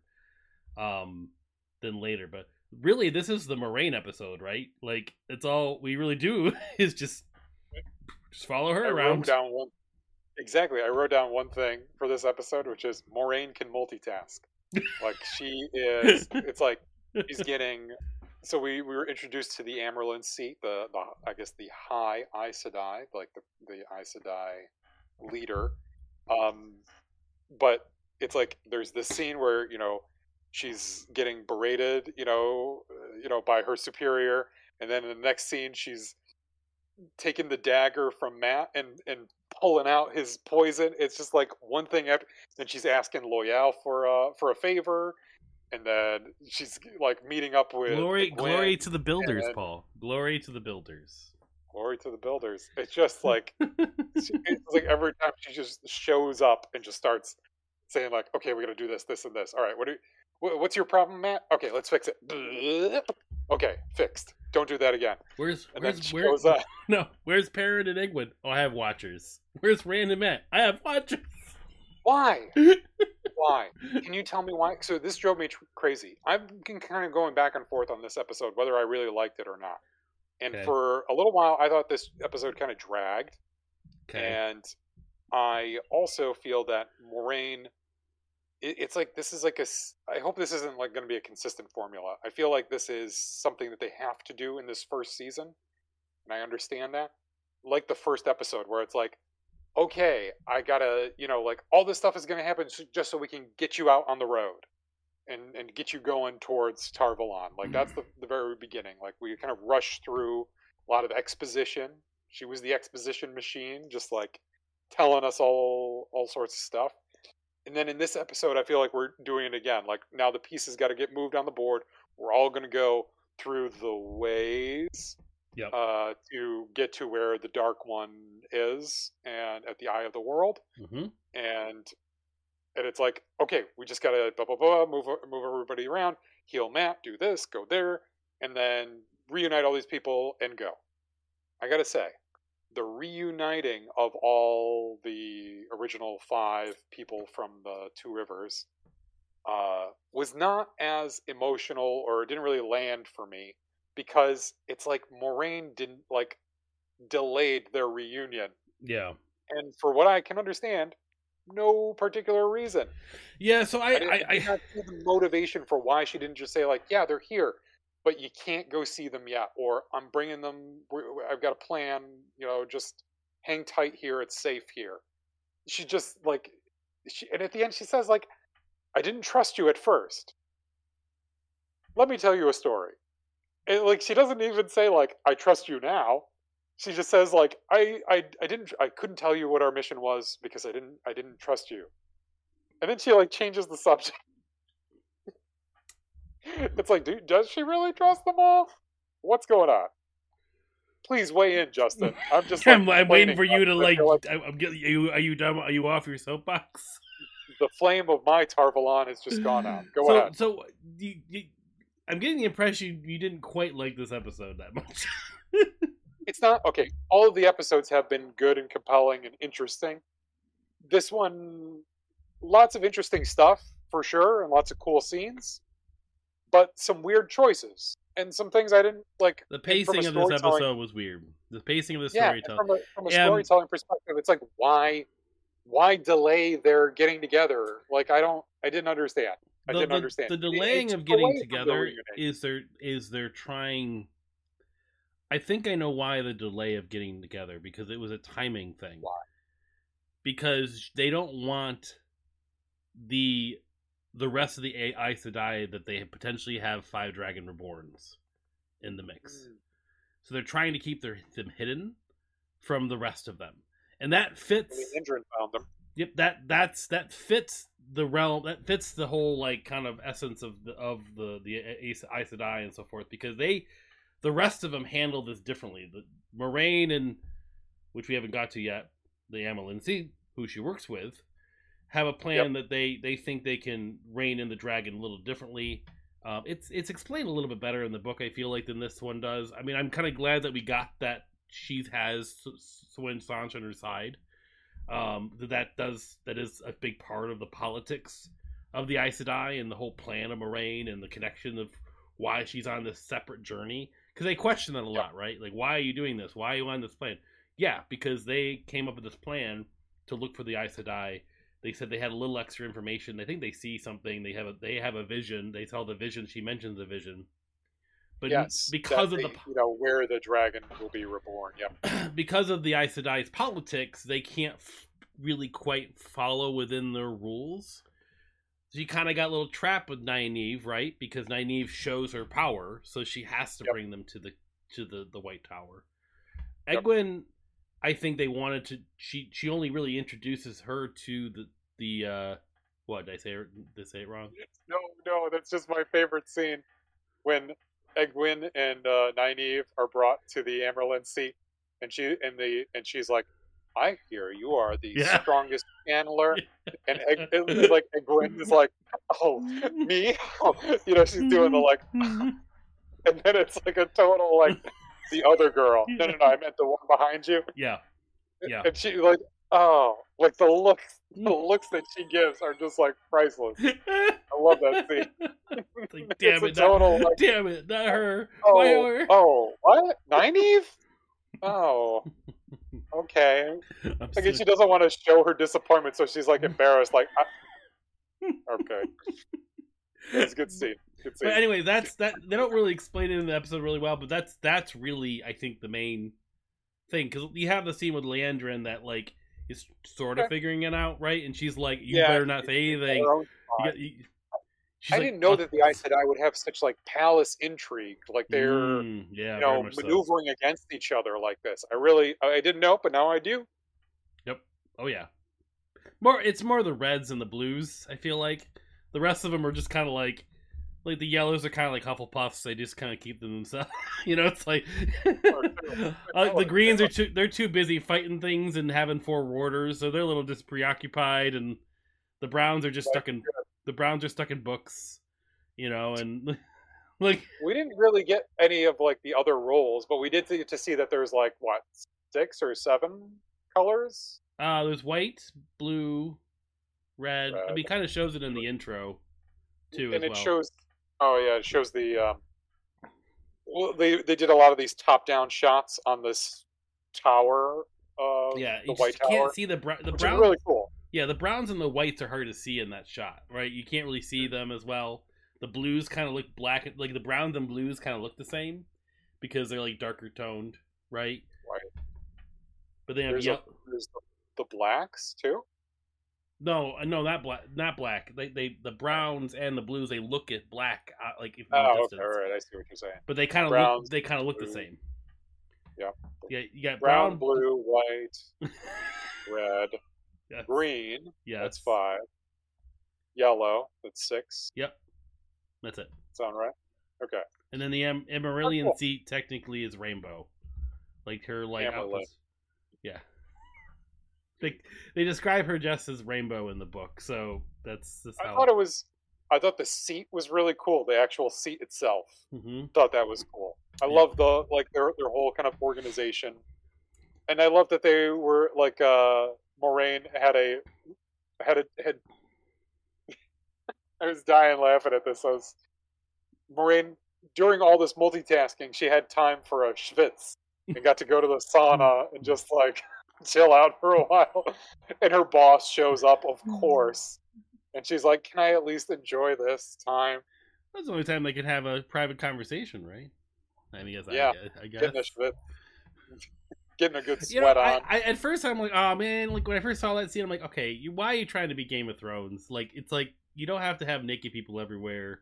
um than later. But really, this is the Moiraine episode, right? Like it's all we really do is just just follow her I around. one. Exactly. I wrote down one thing for this episode, which is Moiraine can multitask. like she is. It's like she's getting. So we, we were introduced to the Amyrlin seat, the, the I guess the High Aes Sedai, like the the Aes Sedai leader. Um, but it's like there's this scene where you know she's getting berated, you know, uh, you know by her superior, and then in the next scene she's taking the dagger from Matt and and pulling out his poison. It's just like one thing after. Then she's asking Loial for uh for a favor, and then she's like meeting up with glory, Gwen. glory to the builders, and- Paul. Glory to the builders. glory to the builders. It's just like it's like every time she just shows up and just starts saying like, okay, we're gonna do this, this, and this. All right, what do you, what's your problem, Matt? Okay, let's fix it. Okay, fixed. Don't do that again. Where's And then where's where? up. Uh, no, where's Perrin and Egwene? Oh, I have watchers. Where's Rand and Matt? I have watchers. Why? why? Can you tell me why? So this drove me tr- crazy. I've been kind of going back and forth on this episode whether I really liked it or not. And Okay. for a little while, I thought this episode kind of dragged. Okay. And I also feel that Moiraine, it, it's like this is like a. I hope this isn't like going to be a consistent formula. I feel like this is something that they have to do in this first season, and I understand that. Like the first episode, where it's like, okay, I gotta, you know, like all this stuff is to happen just so we can get you out on the road. And, and get you going towards Tar Valon. Like that's mm-hmm. the, the very beginning. Like we kind of rush through a lot of exposition. She was the exposition machine, just like telling us all all sorts of stuff. And then in this episode, I feel like we're doing it again. Like now the pieces got to get moved on the board. We're all to go through the ways Yep. uh, to get to where the Dark One is, and at the Eye of the World. hmm And and it's like, okay, we just gotta blah blah blah, move move everybody around, heal Matt, do this, go there, and then reunite all these people and go. I gotta say, the reuniting of all the original five people from the Two Rivers uh, was not as emotional, or it didn't really land for me because it's like Moiraine didn't like delayed their reunion, Yeah. and for what I can understand, no particular reason. Yeah. So I, I, I, I the motivation for why she didn't just say like, "Yeah, they're here, but you can't go see them yet," or "I'm bringing them. I've got a plan. You know, just hang tight here. It's safe here." She just like, she, and at the end she says like, "I didn't trust you at first. Let me tell you a story." And, like she doesn't even say like I trust you now. She just says like I I I didn't I couldn't tell you what our mission was because I didn't I didn't trust you. And then she like changes the subject. it's like, dude, does she really trust them all? What's going on? Please weigh in, Justin. I'm just. Like, I'm, I'm waiting for you to like. like I'm, I'm getting. Are you are you done? Are you off your soapbox? the flame of my Tar Valon has just gone out. Go so, ahead. So you, you, I'm getting the impression you didn't quite like this episode that much. it's not okay. All of the episodes have been good and compelling and interesting. This one, lots of interesting stuff for sure, and lots of cool scenes, but some weird choices and some things I didn't like. the pacing of this episode was weird. The pacing of the Yeah, storytelling. from a, from a Um, storytelling perspective, it's like why, why delay their getting together? Like I don't, I didn't understand. I the, didn't the- understand. The delaying it's of getting away from the together is they're is they're trying. I think I know why the delay of getting together because it was a timing thing. Why? Because they don't want the the rest of the A- Aes Sedai that they potentially have five Dragon Reborns in the mix. Mm. So they're trying to keep their them hidden from the rest of them, and that fits. I mean, Indran found them. Yep, that that's that fits the realm. That fits the whole like kind of essence of the of the the Aes Sedai and so forth because they, the rest of them handle this differently. The Moiraine and which we haven't got to yet, the Amyrlin Seat, who she works with, have a plan that they they think they can rein in the dragon a little differently. Um, it's it's explained a little bit better in the book. I feel like than this one does. I mean, I'm kind of glad that we got that she has Siuan Sanche on her side um, that that does that is a big part of the politics of the Aes Sedai and the whole plan of Moiraine and the connection of why she's on this separate journey. Because they question that a lot, right? Like, why are you doing this? Why are you on this plan? Yeah, because they came up with this plan to look for the Aes Sedai. They said they had a little extra information. They think they see something. They have a they have a vision. They tell the vision. She mentions the vision, but yes, because of the you know where the dragon will be reborn. Yep. because of the Aes Sedai's politics, they can't f- really quite follow within their rules. So you kind of got a little trapped with Nynaeve, right? Because Nynaeve shows her power, so she has to Yep. bring them to the to the the White Tower. Yep. Egwene, I think they wanted to. She she only really introduces her to the the uh what did I say? Did I say it wrong? No, no, that's just my favorite scene when Egwene and uh, Nynaeve are brought to the Amyrlin seat, and she and the and she's like, "I hear you are the Yeah. strongest channeler," and it- like Egwene is like, "Oh, me?" you know, she's doing the like, and then it's like a total like the other girl. No, no, no, I meant the one behind you. yeah, Yeah. And she like, oh, like the looks, the looks that she gives are just like priceless. I love that scene. Like, damn it, total, not, like- damn it, not her. Oh, Why Oh, her? oh, what? Nynaeve? Oh, okay. I'm I so- guess she doesn't want to show her disappointment, so she's like embarrassed. Like, I... okay, it's a good scene. Good scene. But anyway, that's that. They don't really explain it in the episode really well, but that's that's really I think the main thing because you have the scene with Liandrin that like is sort of figuring it out, right? And she's like, "You Yeah, better not say anything." You you- she's I like, didn't know "Oh, that the Aes Sedai would have such like palace intrigue, like they're mm, yeah, you know much so. maneuvering against each other like this. I really, I didn't know, but now I do. Yep. Oh yeah, more. It's more the reds and the blues. I feel like the rest of them are just kind of like, like the yellows are kind of like Hufflepuffs. They just kind of keep them themselves. you know, it's like uh, the greens are too. They're too busy fighting things and having four warders, so they're a little just preoccupied. And the browns are just stuck in the browns are stuck in books. You know, and like We didn't really get any of like the other roles, but we did get to see that there's like what six or seven colors. uh there's white, blue, red. I mean, kind of shows it in the intro too and as it well. shows oh yeah it shows the um well they they did a lot of these top down shots on this tower uh yeah, the you white just tower can't see the br- the which brown. is really cool Yeah, the browns and the whites are hard to see in that shot, right? You can't really see them as well. The blues kind of look black, like the browns and blues kind of look the same because they're like darker toned, right? Right. But have there's, ye- there's the, the blacks too No, uh, no, not black. Not black. They, they, the browns and the blues. They look at black, uh, like if oh, okay, all right. I see what you're saying. But they kind of look. They kind of look blue. the same. Yeah. Yeah, you got brown, brown blue, white, red, green. Yeah, that's five. Yellow. That's six. Yep. That's it. Sound right? Okay. And then the Am- oh, cool. seat technically is rainbow, like her like yeah. They they describe her just as rainbow in the book, so that's, that's I thought it was. I thought the seat was really cool. The actual seat itself. Mm-hmm. Thought that was cool. I yeah. love the like their their whole kind of organization, and I love that they were like uh Moiraine had a had a had. I was dying laughing at this. I was Moiraine during all this multitasking, she had time for a schwitz and got to go to the sauna and just like chill out for a while. And her boss shows up, of mm-hmm. course, and she's like, "Can I at least enjoy this time?" That's the only time they could have a private conversation, right? I mean, yes, yeah, I, I guess. Getting a, getting a good sweat you know, on. I, I, at first, I'm like, oh man, like when I first saw that scene, I'm like, okay, you, why are you trying to be Game of Thrones? Like, it's like you don't have to have naked people everywhere.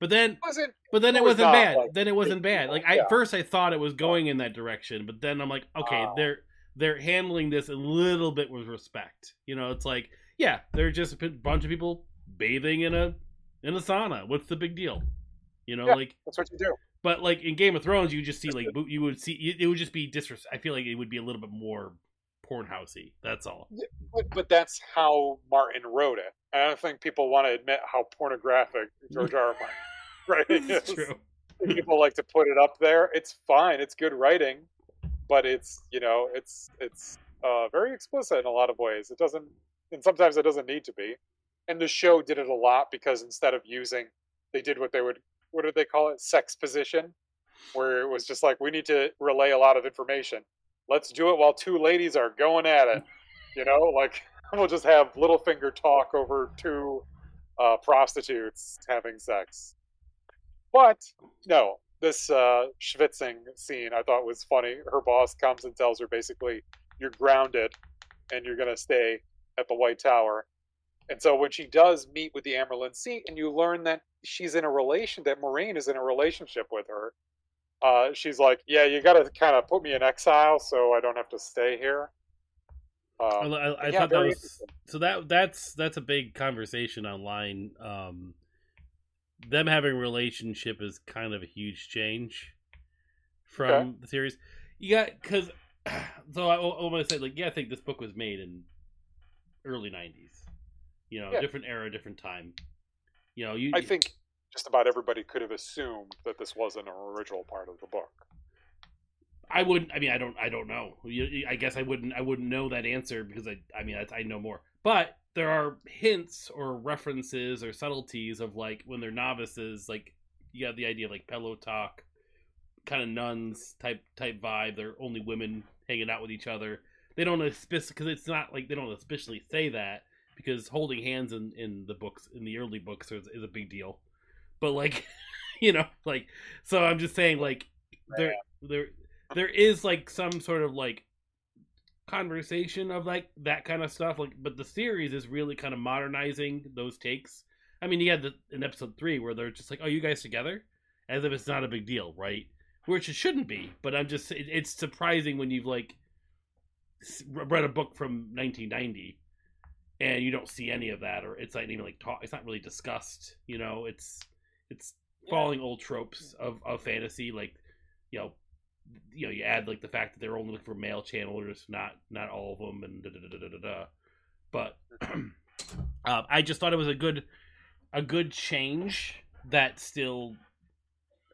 But then, wasn't, but then it, was not bad. Like, then it wasn't bad. Like I first, I thought it was going in that direction, but then I'm like, okay, they're they're handling this a little bit with respect. You know, it's like, yeah, they're just a bunch of people bathing in a in a sauna. What's the big deal? You know, yeah, like that's what you do. But like in Game of Thrones, you just see like you would see it would just be disres. I feel like it would be a little bit more pornhousey. That's all. Yeah, but, but that's how Martin wrote it. I don't think people want to admit how pornographic George R. R. Martin right? It's true. People like to put it up there. It's fine. It's good writing, but it's you know it's it's uh, very explicit in a lot of ways. It doesn't, and sometimes it doesn't need to be. And the show did it a lot because instead of using, they did what they would what did they call it? Sex position, where it was just like we need to relay a lot of information. Let's do it while two ladies are going at it. You know, like we'll just have Littlefinger talk over two uh, prostitutes having sex. But no, this uh, schwitzing scene I thought was funny. Her boss comes and tells her basically, "You're grounded, and you're gonna stay at the White Tower." And so when she does meet with the Amyrlin Seat, and you learn that she's in a relation, that Moiraine is in a relationship with her, uh, she's like, "Yeah, you got to kind of put me in exile so I don't have to stay here." Um, I, I, I yeah, thought that was so that that's that's a big conversation online. Um, them having relationship is kind of a huge change from okay. the series. You got because so I, almost said like yeah, I think this book was made in early '90s. You know, yeah. different era, different time. You know, you. I think just about everybody could have assumed that this wasn't an original part of the book. I wouldn't. I mean, I don't. I don't know. I guess I wouldn't. I wouldn't know that answer because I. I mean, I, I know more. But there are hints or references or subtleties of like when they're novices, like you have the idea of like pillow talk, kind of nuns type type vibe. They're only women hanging out with each other. They don't because it's not like they don't especially say that because holding hands in in the books in the early books is, is a big deal. But like, you know, like so I'm just saying like there there there is like some sort of like conversation of like that kind of stuff. Like, but the series is really kind of modernizing those takes. I mean, you had the, in episode three where they're just like, "Oh, you guys together," as if it's not a big deal, right? Which it shouldn't be. But I'm just, it, it's surprising when you've like read a book from 1990 and you don't see any of that, or it's not even like talk. It's not really discussed. You know, it's it's following old tropes of of fantasy, like you know you know you add like the fact that they're only looking for male channelers, not not all of them, and da da da da da da. But uh, I just thought it was a good a good change that still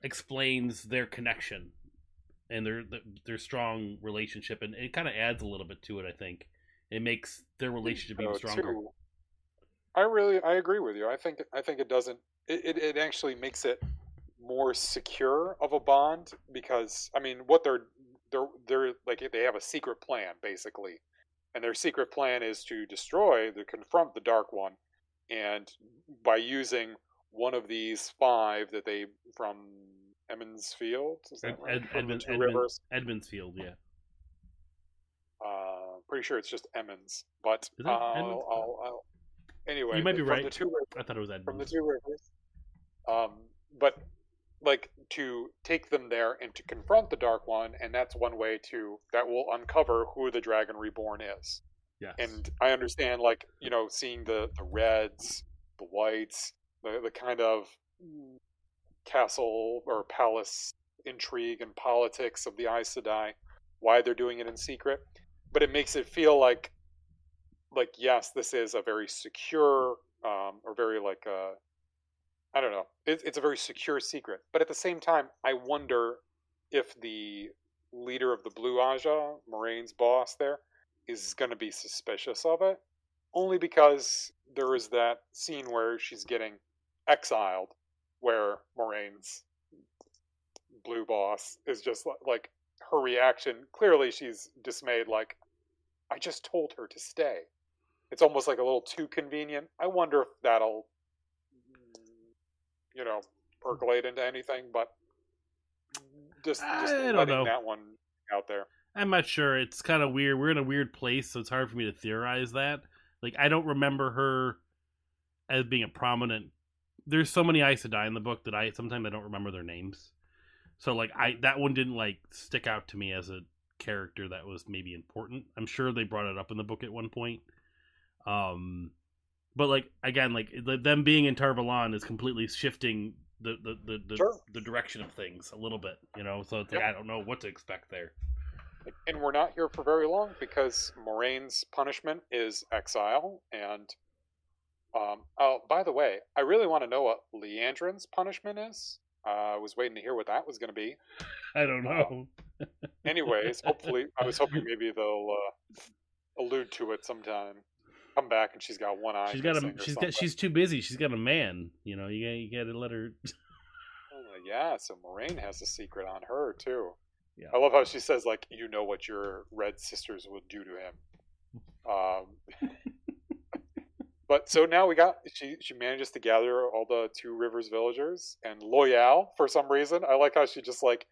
explains their connection and their their strong relationship, and it kind of adds a little bit to it. I think it makes their relationship even stronger. Too. I really I agree with you. I think I think it doesn't. It, it, it actually makes it more secure of a bond because I mean what they're they're they're like they have a secret plan basically, and their secret plan is to destroy to confront the Dark One, and by using one of these five that they from Emmons Field, is that right? Ed, Edmund, Edmund, Rivers? Edmonds Field, yeah. Uh, pretty sure it's just Emmons. But uh, I'll, I'll, I'll, anyway, You might be right. The two rivers, I thought it was Edmund. from the two rivers. Um, but like to take them there and to confront the Dark One, and that's one way to that will uncover who the Dragon Reborn is. yes. And I understand, like you know, seeing the the reds, the whites, the the kind of castle or palace intrigue and politics of the Aes Sedai, why they're doing it in secret, but it makes it feel like, like yes, this is a very secure um, or very like uh, I don't know, it, it's a very secure secret. But at the same time, I wonder if the leader of the Blue Ajah, Moiraine's boss, there is going to be suspicious of it, only because there is that scene where she's getting exiled, where Moiraine's blue boss is just li- like her reaction. Clearly, she's dismayed. Like, I just told her to stay. It's almost like a little too convenient. I wonder if that'll, you know, percolate into anything. But just, just I don't letting know. that one out there. I'm not sure. It's kind of weird. We're in a weird place, so it's hard for me to theorize that. Like, I don't remember her as being a prominent. There's so many Aes Sedai in the book that I sometimes I don't remember their names. So like I that one didn't like stick out to me as a character that was maybe important. I'm sure they brought it up in the book at one point. Um, but like again, like them being in Tar Valon is completely shifting the the the the, Sure. the direction of things a little bit. You know, so it's like Yep. I don't know what to expect there. And we're not here for very long because Moiraine's punishment is exile. And um, oh, by the way, I really want to know what Liandrin's punishment is. Uh, I was waiting to hear what that was going to be. I don't know. Anyways, hopefully, I was hoping maybe they'll uh, allude to it sometime. Come back and she's got one eye. she's got a she's something. got she's too busy. She's got a man. You know, you got you got to let her. Uh, yeah, so Moiraine has a secret on her too. Yeah. I love how she says like, "You know what your red sisters would do to him." Um, but so now we got she she manages to gather all the Two Rivers villagers and Loial for some reason. I like how she just like,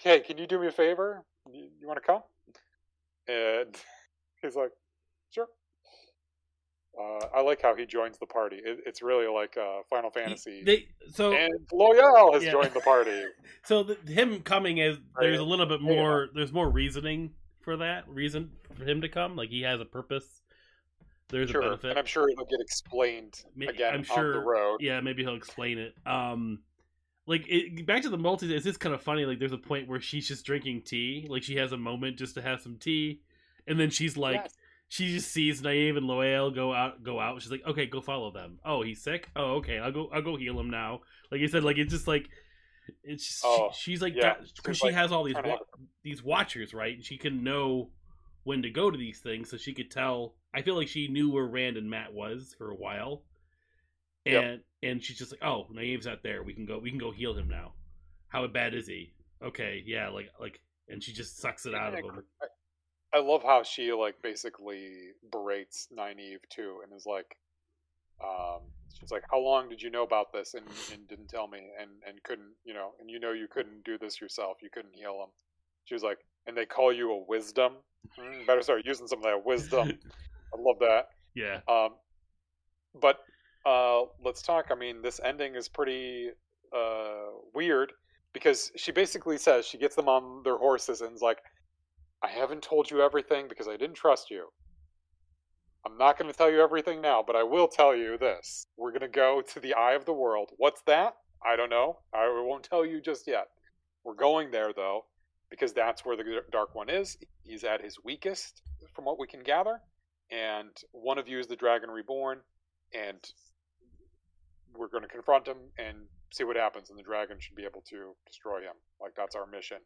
"Hey, can you do me a favor? You, you want to come?" And he's like, "Sure." Uh, I like how he joins the party. It, it's really like uh, Final Fantasy. They so and Loial has Yeah. joined the party. so the, him coming is there's a little bit Yeah. more. There's more reasoning for that reason for him to come. Like he has a purpose. There's a Sure, benefit. and I'm sure it'll get explained again I'm on sure- the road. yeah, maybe he'll explain it. Um, like it, back to the multi, it's just kind of funny. Like there's a point where she's just drinking tea. Like she has a moment just to have some tea, and then she's like, Yes. She just sees Naive and Loial go out, go out. She's like, okay, go follow them. Oh, he's sick. Oh, okay, I'll go, I'll go heal him now. Like you said, like it's just like. It's just, Oh, she, she's like yeah. because she like, has all these wa- these watchers, right? And she can know when to go to these things, so she could tell. I feel like she knew where Rand and Matt was for a while, and Yep. and she's just like, "Oh, Naive's out there. We can go. We can go heal him now. How bad is he? Okay, yeah, like like." And she just sucks it out of him. I love how she like basically berates Nynaeve too, and is like, um, she's like, "How long did you know about this and, and didn't tell me, and and couldn't, you know, and you know you couldn't do this yourself. You couldn't heal him." She was like, "And they call you a wisdom. Mm, better start using some of that wisdom." I love that. yeah, Um, but uh, let's talk. I mean, this ending is pretty uh, weird because she basically says she gets them on their horses and is like, "I haven't told you everything because I didn't trust you. I'm not going to tell you everything now, but I will tell you this: we're going to go to the Eye of the World. What's that? I don't know. I won't tell you just yet. We're going there though." Because that's where the Dark One is. He's at his weakest, from what we can gather and one of you is the Dragon Reborn, and we're going to confront him and see what happens. And the dragon should be able to destroy him. Like that's our mission.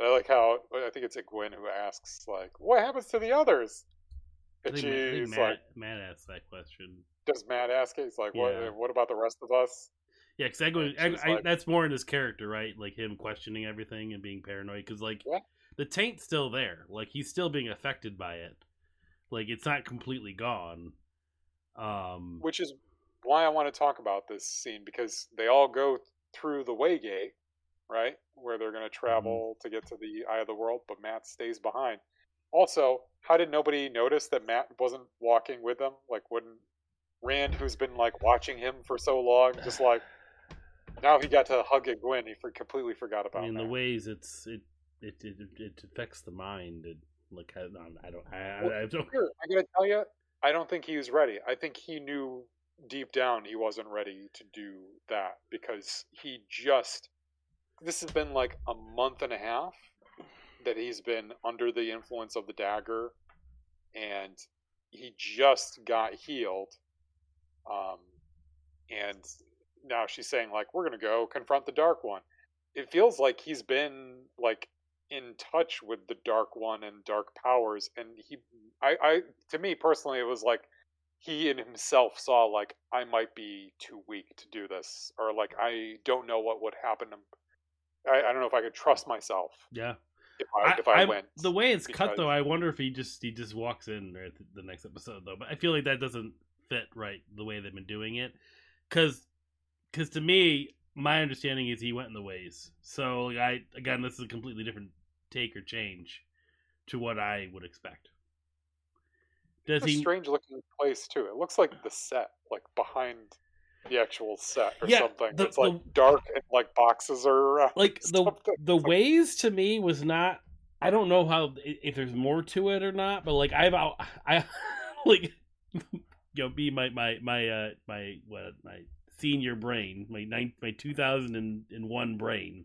I like how I think it's Egwene who asks, like, "What happens to the others?" I And think, Ma- I think she's Matt, like, Matt asked that question. "Does Matt ask it?" He's like, "What? Yeah. What about the rest of us?" Yeah, because And she's I, that's more in his character, right? Like him questioning everything and being paranoid. Because like Yeah. the taint's still there. Like he's still being affected by it. Like it's not completely gone. Um, Which is why I want to talk about this scene because they all go through the Waygate, right, where they're going to mm-hmm. travel to get to the Eye of the World, but Matt stays behind. Also, how did nobody notice that Matt wasn't walking with them? Like, wouldn't Rand, who's been like watching him for so long, just like now he got to hug at Gwen, he for, completely forgot about. I mean, that. the ways it's it it it, it affects the mind. It, like I, I don't I, Well, I, I don't. Here, I gotta tell you, I don't think he was ready. I think he knew deep down he wasn't ready to do that because he just. This has been like a month and a half that he's been under the influence of the dagger, and he just got healed. Um, and now she's saying like we're gonna go confront the Dark One. It feels like he's been like in touch with the dark one and dark powers and he i i to me personally it was like he in himself saw like i might be too weak to do this or like i don't know what would happen to i, I don't know if i could trust myself Yeah, if i, if I, I- went the way it's cut though. I wonder if he just he just walks in there at the next episode though. But I feel like that doesn't fit right the way they've been doing it, because because to me my understanding is he went in the ways. So like, I again this is a completely different take or change to what I would expect. Does it's a he? strange looking place too it looks like the set like behind the actual set or Yeah, something. the- it's like the- dark and like boxes are like the the like- ways to me was not i don't know how if there's more to it or not but like i've out i like you know be my my my uh my what my senior brain my nine my 2001 brain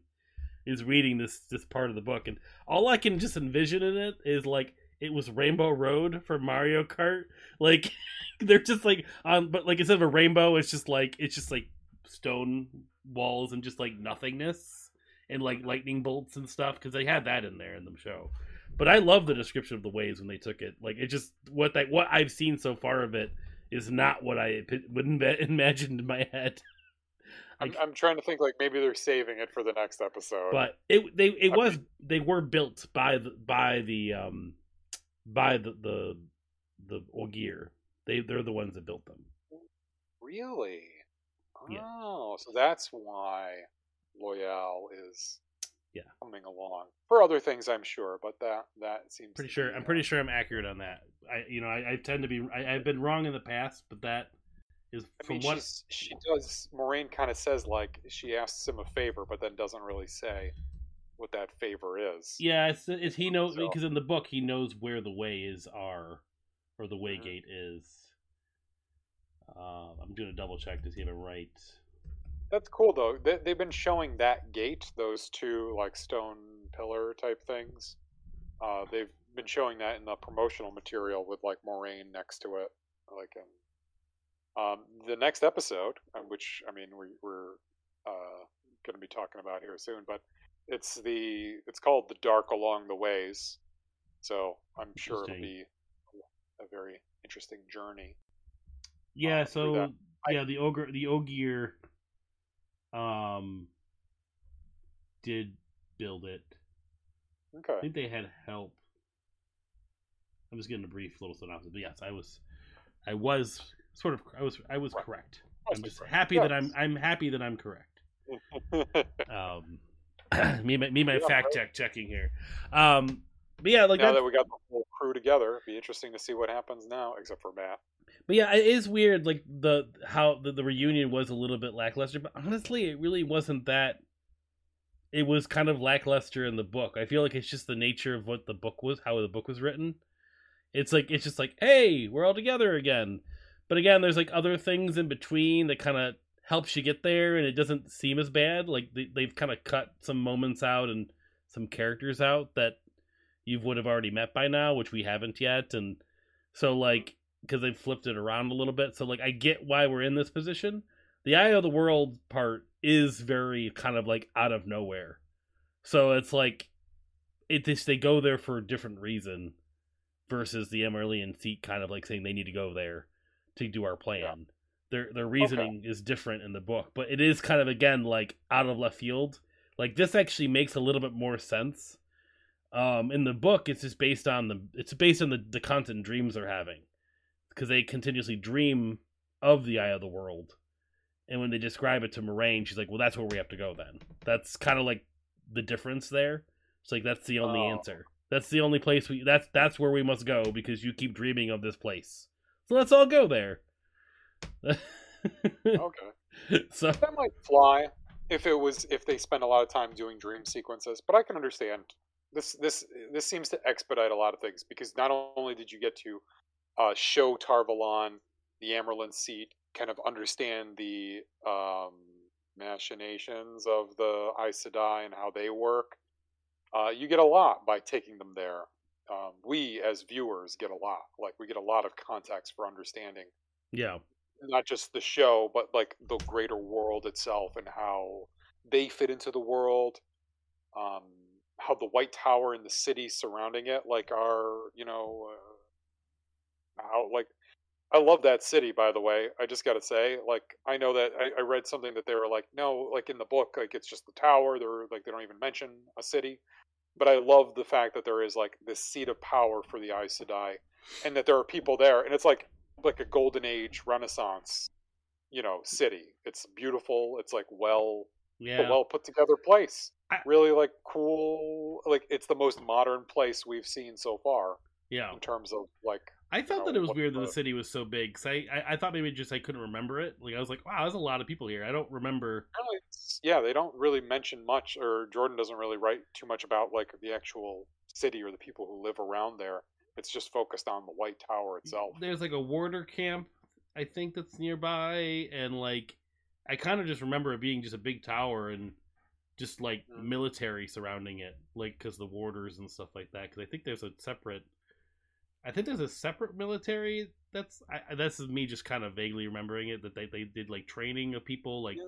is reading this this part of the book and all i can just envision in it is like it was rainbow road for mario kart like they're just like on but like instead of a rainbow it's just like it's just like stone walls and just like nothingness and like lightning bolts and stuff because they had that in there in the show. But I love the description of the ways when they took it. Like it just what that what I've seen so far of it is not what I would imba- imagined in my head. I'm, I'm trying to think like maybe they're saving it for the next episode but it they it I was they were built by the by the um by the the the Ogier. They they're the ones that built them. Really? Yeah. Oh, so that's why Loial is Yeah. coming along for other things, I'm sure. But that that seems Pretty sure be, I'm uh, pretty sure I'm accurate on that. I you know I, I tend to be I, I've been wrong in the past, but that is I from mean, what she does. Moiraine kind of says like she asks him a favor, but then doesn't really say what that favor is. Yeah, it's, it's he knows So- because in the book he knows where the ways are, or the way Mhm. gate is. Uh, I'm doing a double check to see if I'm right. That's cool though. They, they've been showing that gate, those two like stone pillar type things. Uh, they've been showing that in the promotional material with like Moiraine next to it. Like, um, um, the next episode, um, which I mean we, we're uh, going to be talking about here soon, but it's the it's called the Dark Along the Ways. So I'm sure it'll be a very interesting journey. Yeah, uh, through so yeah, the ogre, the ogier, um, did build it. Okay. I think they had help. I'm just getting a brief little synopsis, but yes, I was, I was sort of, I was, I was Right. correct. I'm just correct. happy that I'm, I'm happy that I'm correct. Um, me, my, me, my Yeah, fact right. check checking here. Um, but yeah, like now that, that we got the whole crew together, it'd be interesting to see what happens now, except for Matt. But yeah, it is weird, like the how the, the reunion was a little bit lackluster. But honestly, it really wasn't that. It was kind of lackluster in the book. I feel like it's just the nature of what the book was, how the book was written. It's like it's just like, hey, we're all together again. But again, there's like other things in between that kind of helps you get there, and it doesn't seem as bad. Like they, they've kind of cut some moments out and some characters out that you would have already met by now, which we haven't yet, and so like because they've flipped it around a little bit. So like I get why we're in this position. The Eye of the World part is very kind of like out of nowhere. So it's like it just they go there for a different reason versus the Amyrlin seat kind of like saying they need to go there to do our plan. Their their reasoning is different in the book, but it is kind of again like out of left field. Like this actually makes a little bit more sense. Um, in the book, it's just based on the it's based on the the constant dreams they're having because they continuously dream of the eye of the world. And when they describe it to Moiraine, she's like, "Well, that's where we have to go then." That's kind of like the difference there. It's like that's the only Oh. answer. That's the only place we. That's that's where we must go because you keep dreaming of this place. So let's all go there. Okay. so That might fly if it was if they spend a lot of time doing dream sequences, but I can understand this. This this seems to expedite a lot of things because not only did you get to uh, show Tar Valon the Amyrlin seat, kind of understand the um, machinations of the Aes Sedai and how they work. Uh, you get a lot by taking them there. Um, we as viewers get a lot. Like we get a lot of context for understanding yeah, not just the show, but like the greater world itself and how they fit into the world. Um, how the White Tower and the city surrounding it, like, are you know, uh, how like I love that city. By the way, I just got to say, like, I know that I, I read something that they were like, no, like in the book, like it's just the tower. They're like they don't even mention a city. But I love the fact that there is like this seat of power for the Aes Sedai, and that there are people there, and it's like like a golden age renaissance you know city it's beautiful it's like well yeah. well put together place I- really like cool like it's the most modern place we've seen so far yeah. in terms of like I felt know, that it was weird that the- the city was so big. Cause I, I, I thought maybe just I couldn't remember it. Like I was like, wow, there's a lot of people here. I don't remember. yeah they don't really mention much or jordan doesn't really write too much about like the actual city or the people who live around there it's just focused on the white tower itself There's like a warder camp, I think that's nearby, and like I kind of just remember it being just a big tower and just like Mhm. military surrounding it, like because the warders and stuff like that. Because I think there's a separate. I think there's a separate military. That's I, this is me just kind of vaguely remembering it that they, they did like training of people like yeah.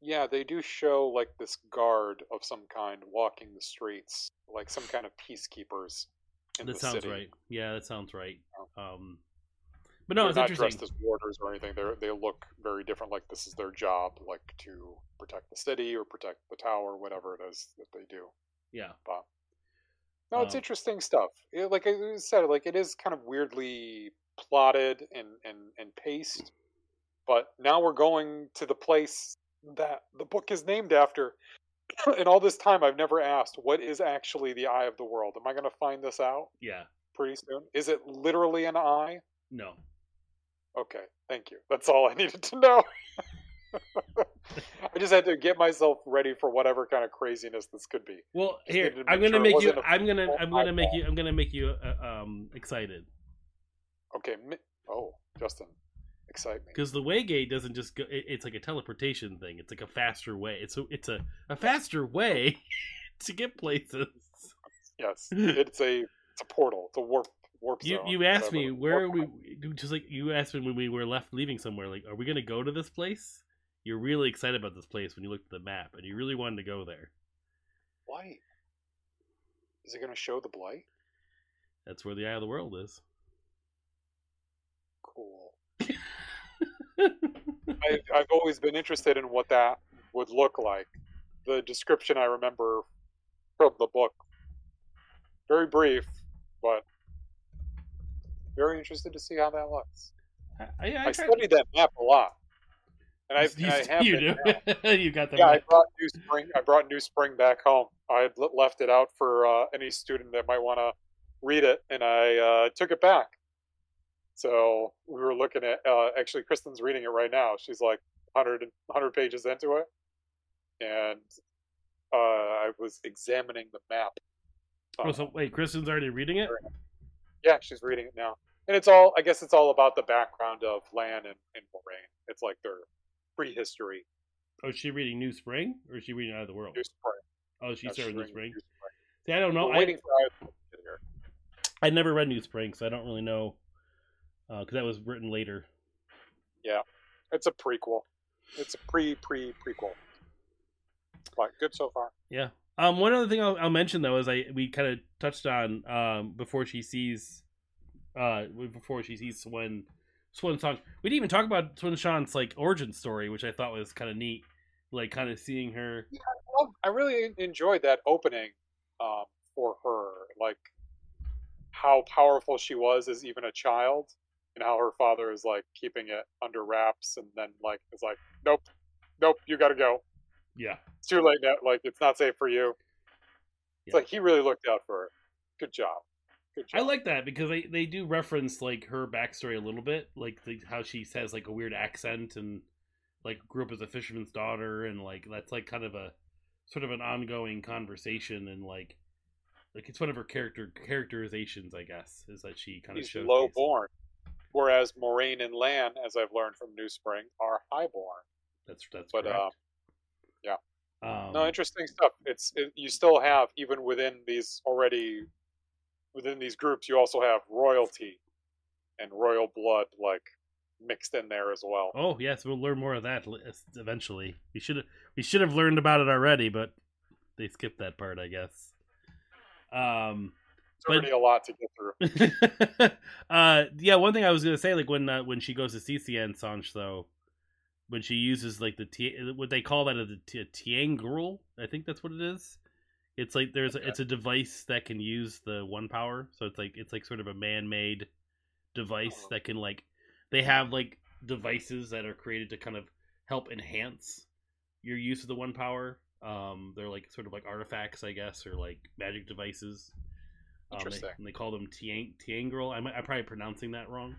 yeah they do show like this guard of some kind walking the streets like some kind of peacekeepers that sounds city. right. Yeah, that sounds right. Um, but no, They're it's not interesting. dressed as warders or anything. They they look very different. Like this is their job, like to protect the city or protect the tower, whatever it is that they do. Yeah, But No, it's Um, interesting stuff. It, like I said, like it is kind of weirdly plotted and and and paced. But now we're going to the place that the book is named after. and all this time, I've never asked what is actually the eye of the world. Am I going to find this out yeah, pretty soon? Is it literally an eye? no. Okay, thank you. That's all I needed to know. I just had to get myself ready for whatever kind of craziness this could be. Well, Just here to I'm gonna sure make you. I'm gonna. I'm gonna make you. I'm gonna make you uh, um excited Okay. Oh, Justin, excite me. because the Waygate doesn't just go. It, it's like a teleportation thing. It's like a faster way. It's a. It's a a faster way to get places. Yes, it's a it's a portal. It's a warp warp You zone. you asked me where we just like you asked me when we were left leaving somewhere like are we gonna go to this place? You're really excited about this place when you looked at the map and you really wanted to go there. Blight. Is it going to show the blight? That's where the eye of the world is. Cool. I, I've always been interested in what that would look like. The description I remember from the book, very brief, but very interested to see how that looks. I, I, I studied that map a lot, and I, you, and I have you do. you got that. Yeah, I brought New Spring. I brought New Spring back home. I had left it out for uh, any student that might want to read it, and I uh, took it back. So we were looking at. Uh, actually, Kristen's reading it right now. She's like 100, and- 100 pages into it, and uh, I was examining the map. Oh, so wait, Kristen's already reading it? Yeah, she's reading it now, and it's all. I guess it's all about the background of Lan and, and Moiraine. It's like their prehistory. Oh, is she reading New Spring or is she reading Eye of the World? New Spring. Oh, she Yeah, started New Spring. New Spring. See, I don't know. I, for Eye of the World to get here. I never read New Spring, so I don't really know because that was written later. Yeah, it's a prequel. It's a pre pre prequel. But good so far. Yeah. Um. One other thing I'll, I'll mention though is I we kind of touched on um before she sees, uh before she sees Swen, Siuan Sanche. We didn't even talk about Siuan Sanche's like origin story, which I thought was kind of neat. Like kind of seeing her. Well, I really enjoyed that opening um, for her, like how powerful she was as even a child, and how her father is like keeping it under wraps, and then like is like, nope, nope, you got to go. Yeah. It's too late now. Like it's not safe for you. It's Yeah. like he really looked out for her. Good job. Good job. I like that because they, they do reference like her backstory a little bit, like the, how she says like a weird accent and like grew up as a fisherman's daughter, and like that's like kind of a sort of an ongoing conversation, and like like it's one of her character characterizations, I guess, is that she kind of shows low born, whereas Moiraine and Lan, as I've learned from New Spring, are highborn. That's that's But, correct. um, yeah. Um, no, interesting stuff. It's it, you still have even within these already within these groups, you also have royalty and royal blood like mixed in there as well. Oh yes, we'll learn more of that eventually. We should we should have learned about it already, but they skipped that part, I guess. Um, already a lot to get through. uh, yeah, one thing I was gonna say, like when uh, when she goes to Siuan Sanche, though, when she uses like the t- what they call that a, t- a ter'angreal, I think that's what it is. It's like there's a, Okay. it's a device that can use the one power, so it's like it's like sort of a man made device Oh. that can like they have like devices that are created to kind of help enhance your use of the one power. Um, they're like sort of like artifacts, I guess, or like magic devices. Um, they, Interesting. and they call them Tiang ter'angreal. I'm, I'm probably pronouncing that wrong,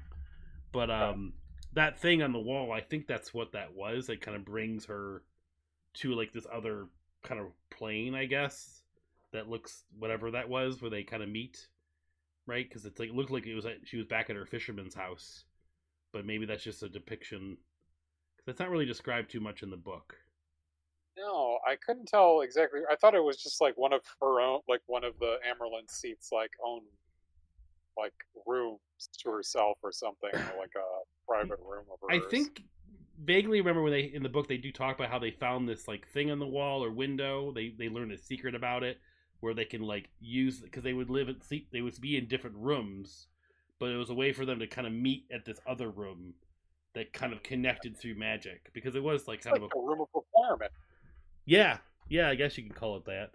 but um, that thing on the wall, I think that's what that was. It kind of brings her to like this other kind of plane, I guess. That looks whatever that was, where they kind of meet, right? Because it's like it looked like it was at, she was back at her fisherman's house, but maybe that's just a depiction. 'cause That's not really described too much in the book. No, I couldn't tell exactly. I thought it was just like one of her own, like one of the Amyrlin seats, like own, like rooms to herself or something, or like a private room of hers. I think vaguely remember when they in the book they do talk about how they found this like thing on the wall or window. They they learned a secret about it where they can like use because they would live at sleep. They would be in different rooms, but it was a way for them to kind of meet at this other room that kind of connected through magic because it was like it's kind like of a a room of requirement. Yeah yeah I guess you can call it that.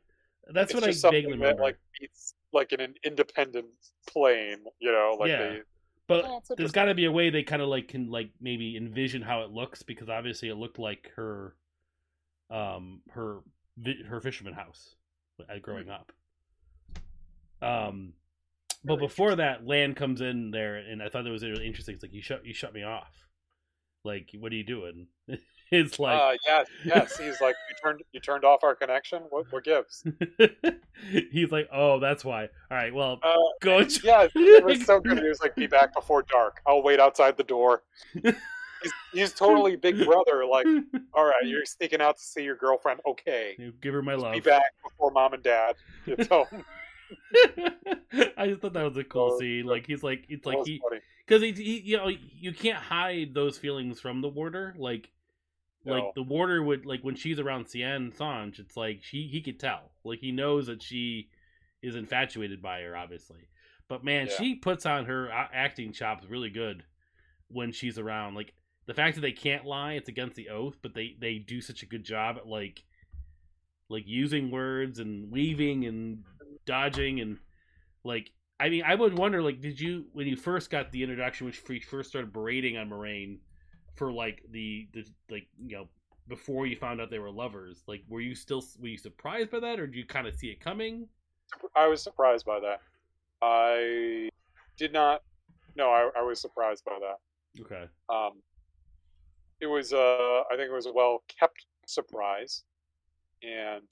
That's it's what I just something vaguely that remember. like it's like in an independent plane, you know, like Yeah. they. but Yeah, it's there's interesting. got to be a way they kind of like can like maybe envision how it looks because obviously it looked like her um her vi- her fisherman house uh, growing up um but Very before that Lan comes in there and i thought that was really interesting it's like you shut you shut me off like what are you doing it's like uh, yes, yes. He's like, you turned, you turned off our connection. What, what gives? he's like oh that's why all right well Uh, go yeah, it was so good. He was like, "Be back before dark. I'll wait outside the door." He's, he's totally Big Brother. Like, all right, you're sneaking out to see your girlfriend. Okay, give her my love be back before mom and dad get home. I just thought that was a cool Oh, scene. Like he's like it's like he because he, he you know you can't hide those feelings from the warder. Like like the warder would like when she's around Siuan Sanche, it's like she he could tell. Like he knows that she is infatuated by her, obviously. But man, Yeah. she puts on her uh, acting chops really good when she's around. Like the fact that they can't lie, it's against the oath, but they they do such a good job at like like using words and weaving and dodging and like I mean I would wonder like did you when you first got the introduction when you first started berating on Moiraine for like the, the like you know before you found out they were lovers like were you still were you surprised by that or did you kind of see it coming I was surprised by that. I did not. No, I, I was surprised by that. okay Um, it was, uh, I think it was a well kept surprise. And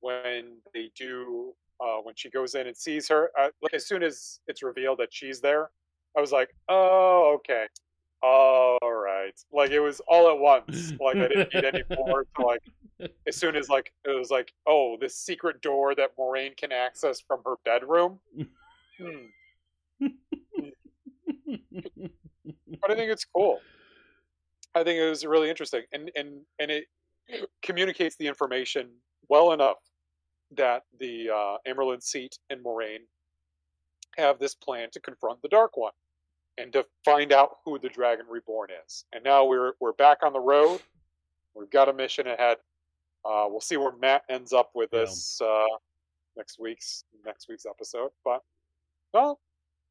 when they do, uh, when she goes in and sees her, uh, like as soon as it's revealed that she's there, I was like, oh, okay. All Like it was all at once. Like I didn't need any more to like, as soon as like, it was like, oh, this secret door that Moiraine can access from her bedroom. Hmm. but I think it's cool. I think it was really interesting, and and and it communicates the information well enough that the uh, Amyrlin seat and Moiraine have this plan to confront the Dark One and to find out who the Dragon Reborn is. And now we're we're back on the road. We've got a mission ahead. Uh, we'll see where Mat ends up with Yeah. this uh, next week's next week's episode. But well,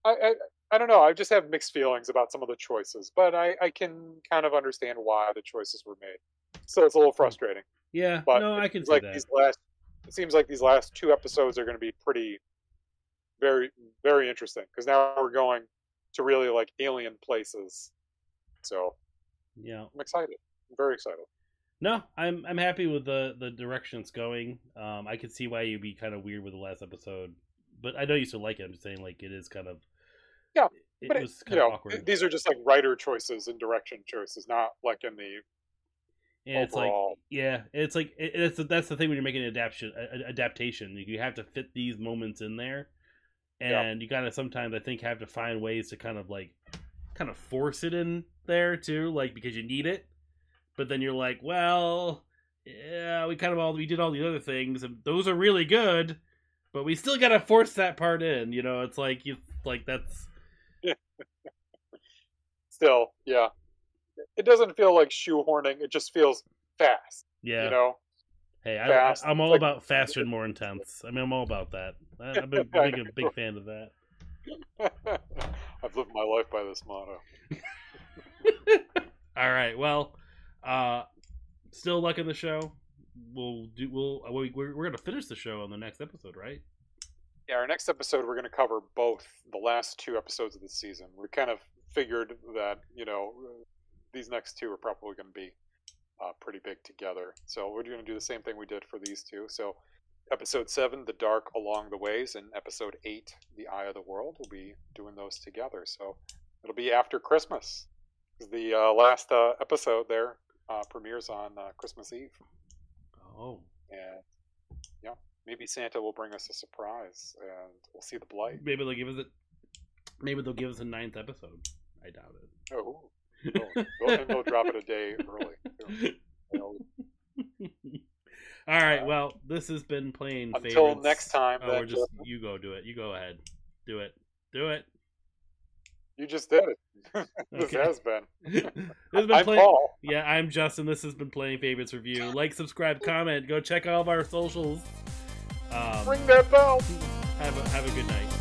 I, I I don't know. I just have mixed feelings about some of the choices, but I, I can kind of understand why the choices were made. So it's a little frustrating. yeah But no i can like that these last it seems like these last two episodes are going to be pretty very very interesting because now we're going to really like alien places. So Yeah. I'm excited. I'm very excited. No, I'm I'm happy with the the direction it's going. Um, I could see why you'd be kind of weird with the last episode, but I know you still like it. I'm just saying, like, it is kind of Yeah, It, but it, was you kind of know, awkward. these are just like writer choices and direction choices, not like in the yeah, it's like overall. yeah, it's like it, it's that's the thing when you're making an adaptation. a- Adaptation, you have to fit these moments in there, Yeah. and you gotta sometimes I think have to find ways to kind of like kind of force it in there too, like because you need it. But then you're like, well, yeah, we kind of all we did all the other things, and those are really good, but we still gotta force that part in. You know, it's like you like that's still, yeah. It doesn't feel like shoehorning. It just feels fast. yeah. You know, hey, I, I'm all about faster and more intense. I mean, I'm all about that. I'm a big, a big fan of that. I've lived my life by this motto. All right. Well, uh, still luck in the show. We'll do. We'll. uh, we- We're, we're gonna finish the show on the next episode, right? Yeah, our next episode we're going to cover both the last two episodes of the season. We kind of figured that you know these next two are probably going to be uh, pretty big together. So we're going to do the same thing we did for these two. So episode seven, the dark along the ways, and episode eight, the eye of the world. We'll be doing those together. So it'll be after Christmas. The uh, last uh, episode there uh, premieres on uh, Christmas Eve, Oh, and yeah, maybe Santa will bring us a surprise, and we'll see the blight. maybe they'll give us it. Maybe they'll give us a ninth episode. I doubt Oh, oh. They'll- and they'll drop it a day early. too. it. You know, All right. Well, this has been playing. Until favorites. next time, Oh, we're just you go do it. You go ahead. Do it. Do it. You just did it. this Okay. has been. this has been I'm playing. Paul. Yeah, I'm Justin. This has been playing favorites review. Like, subscribe, comment. Go check all of our socials. Um, Ring that bell. have a have a good night.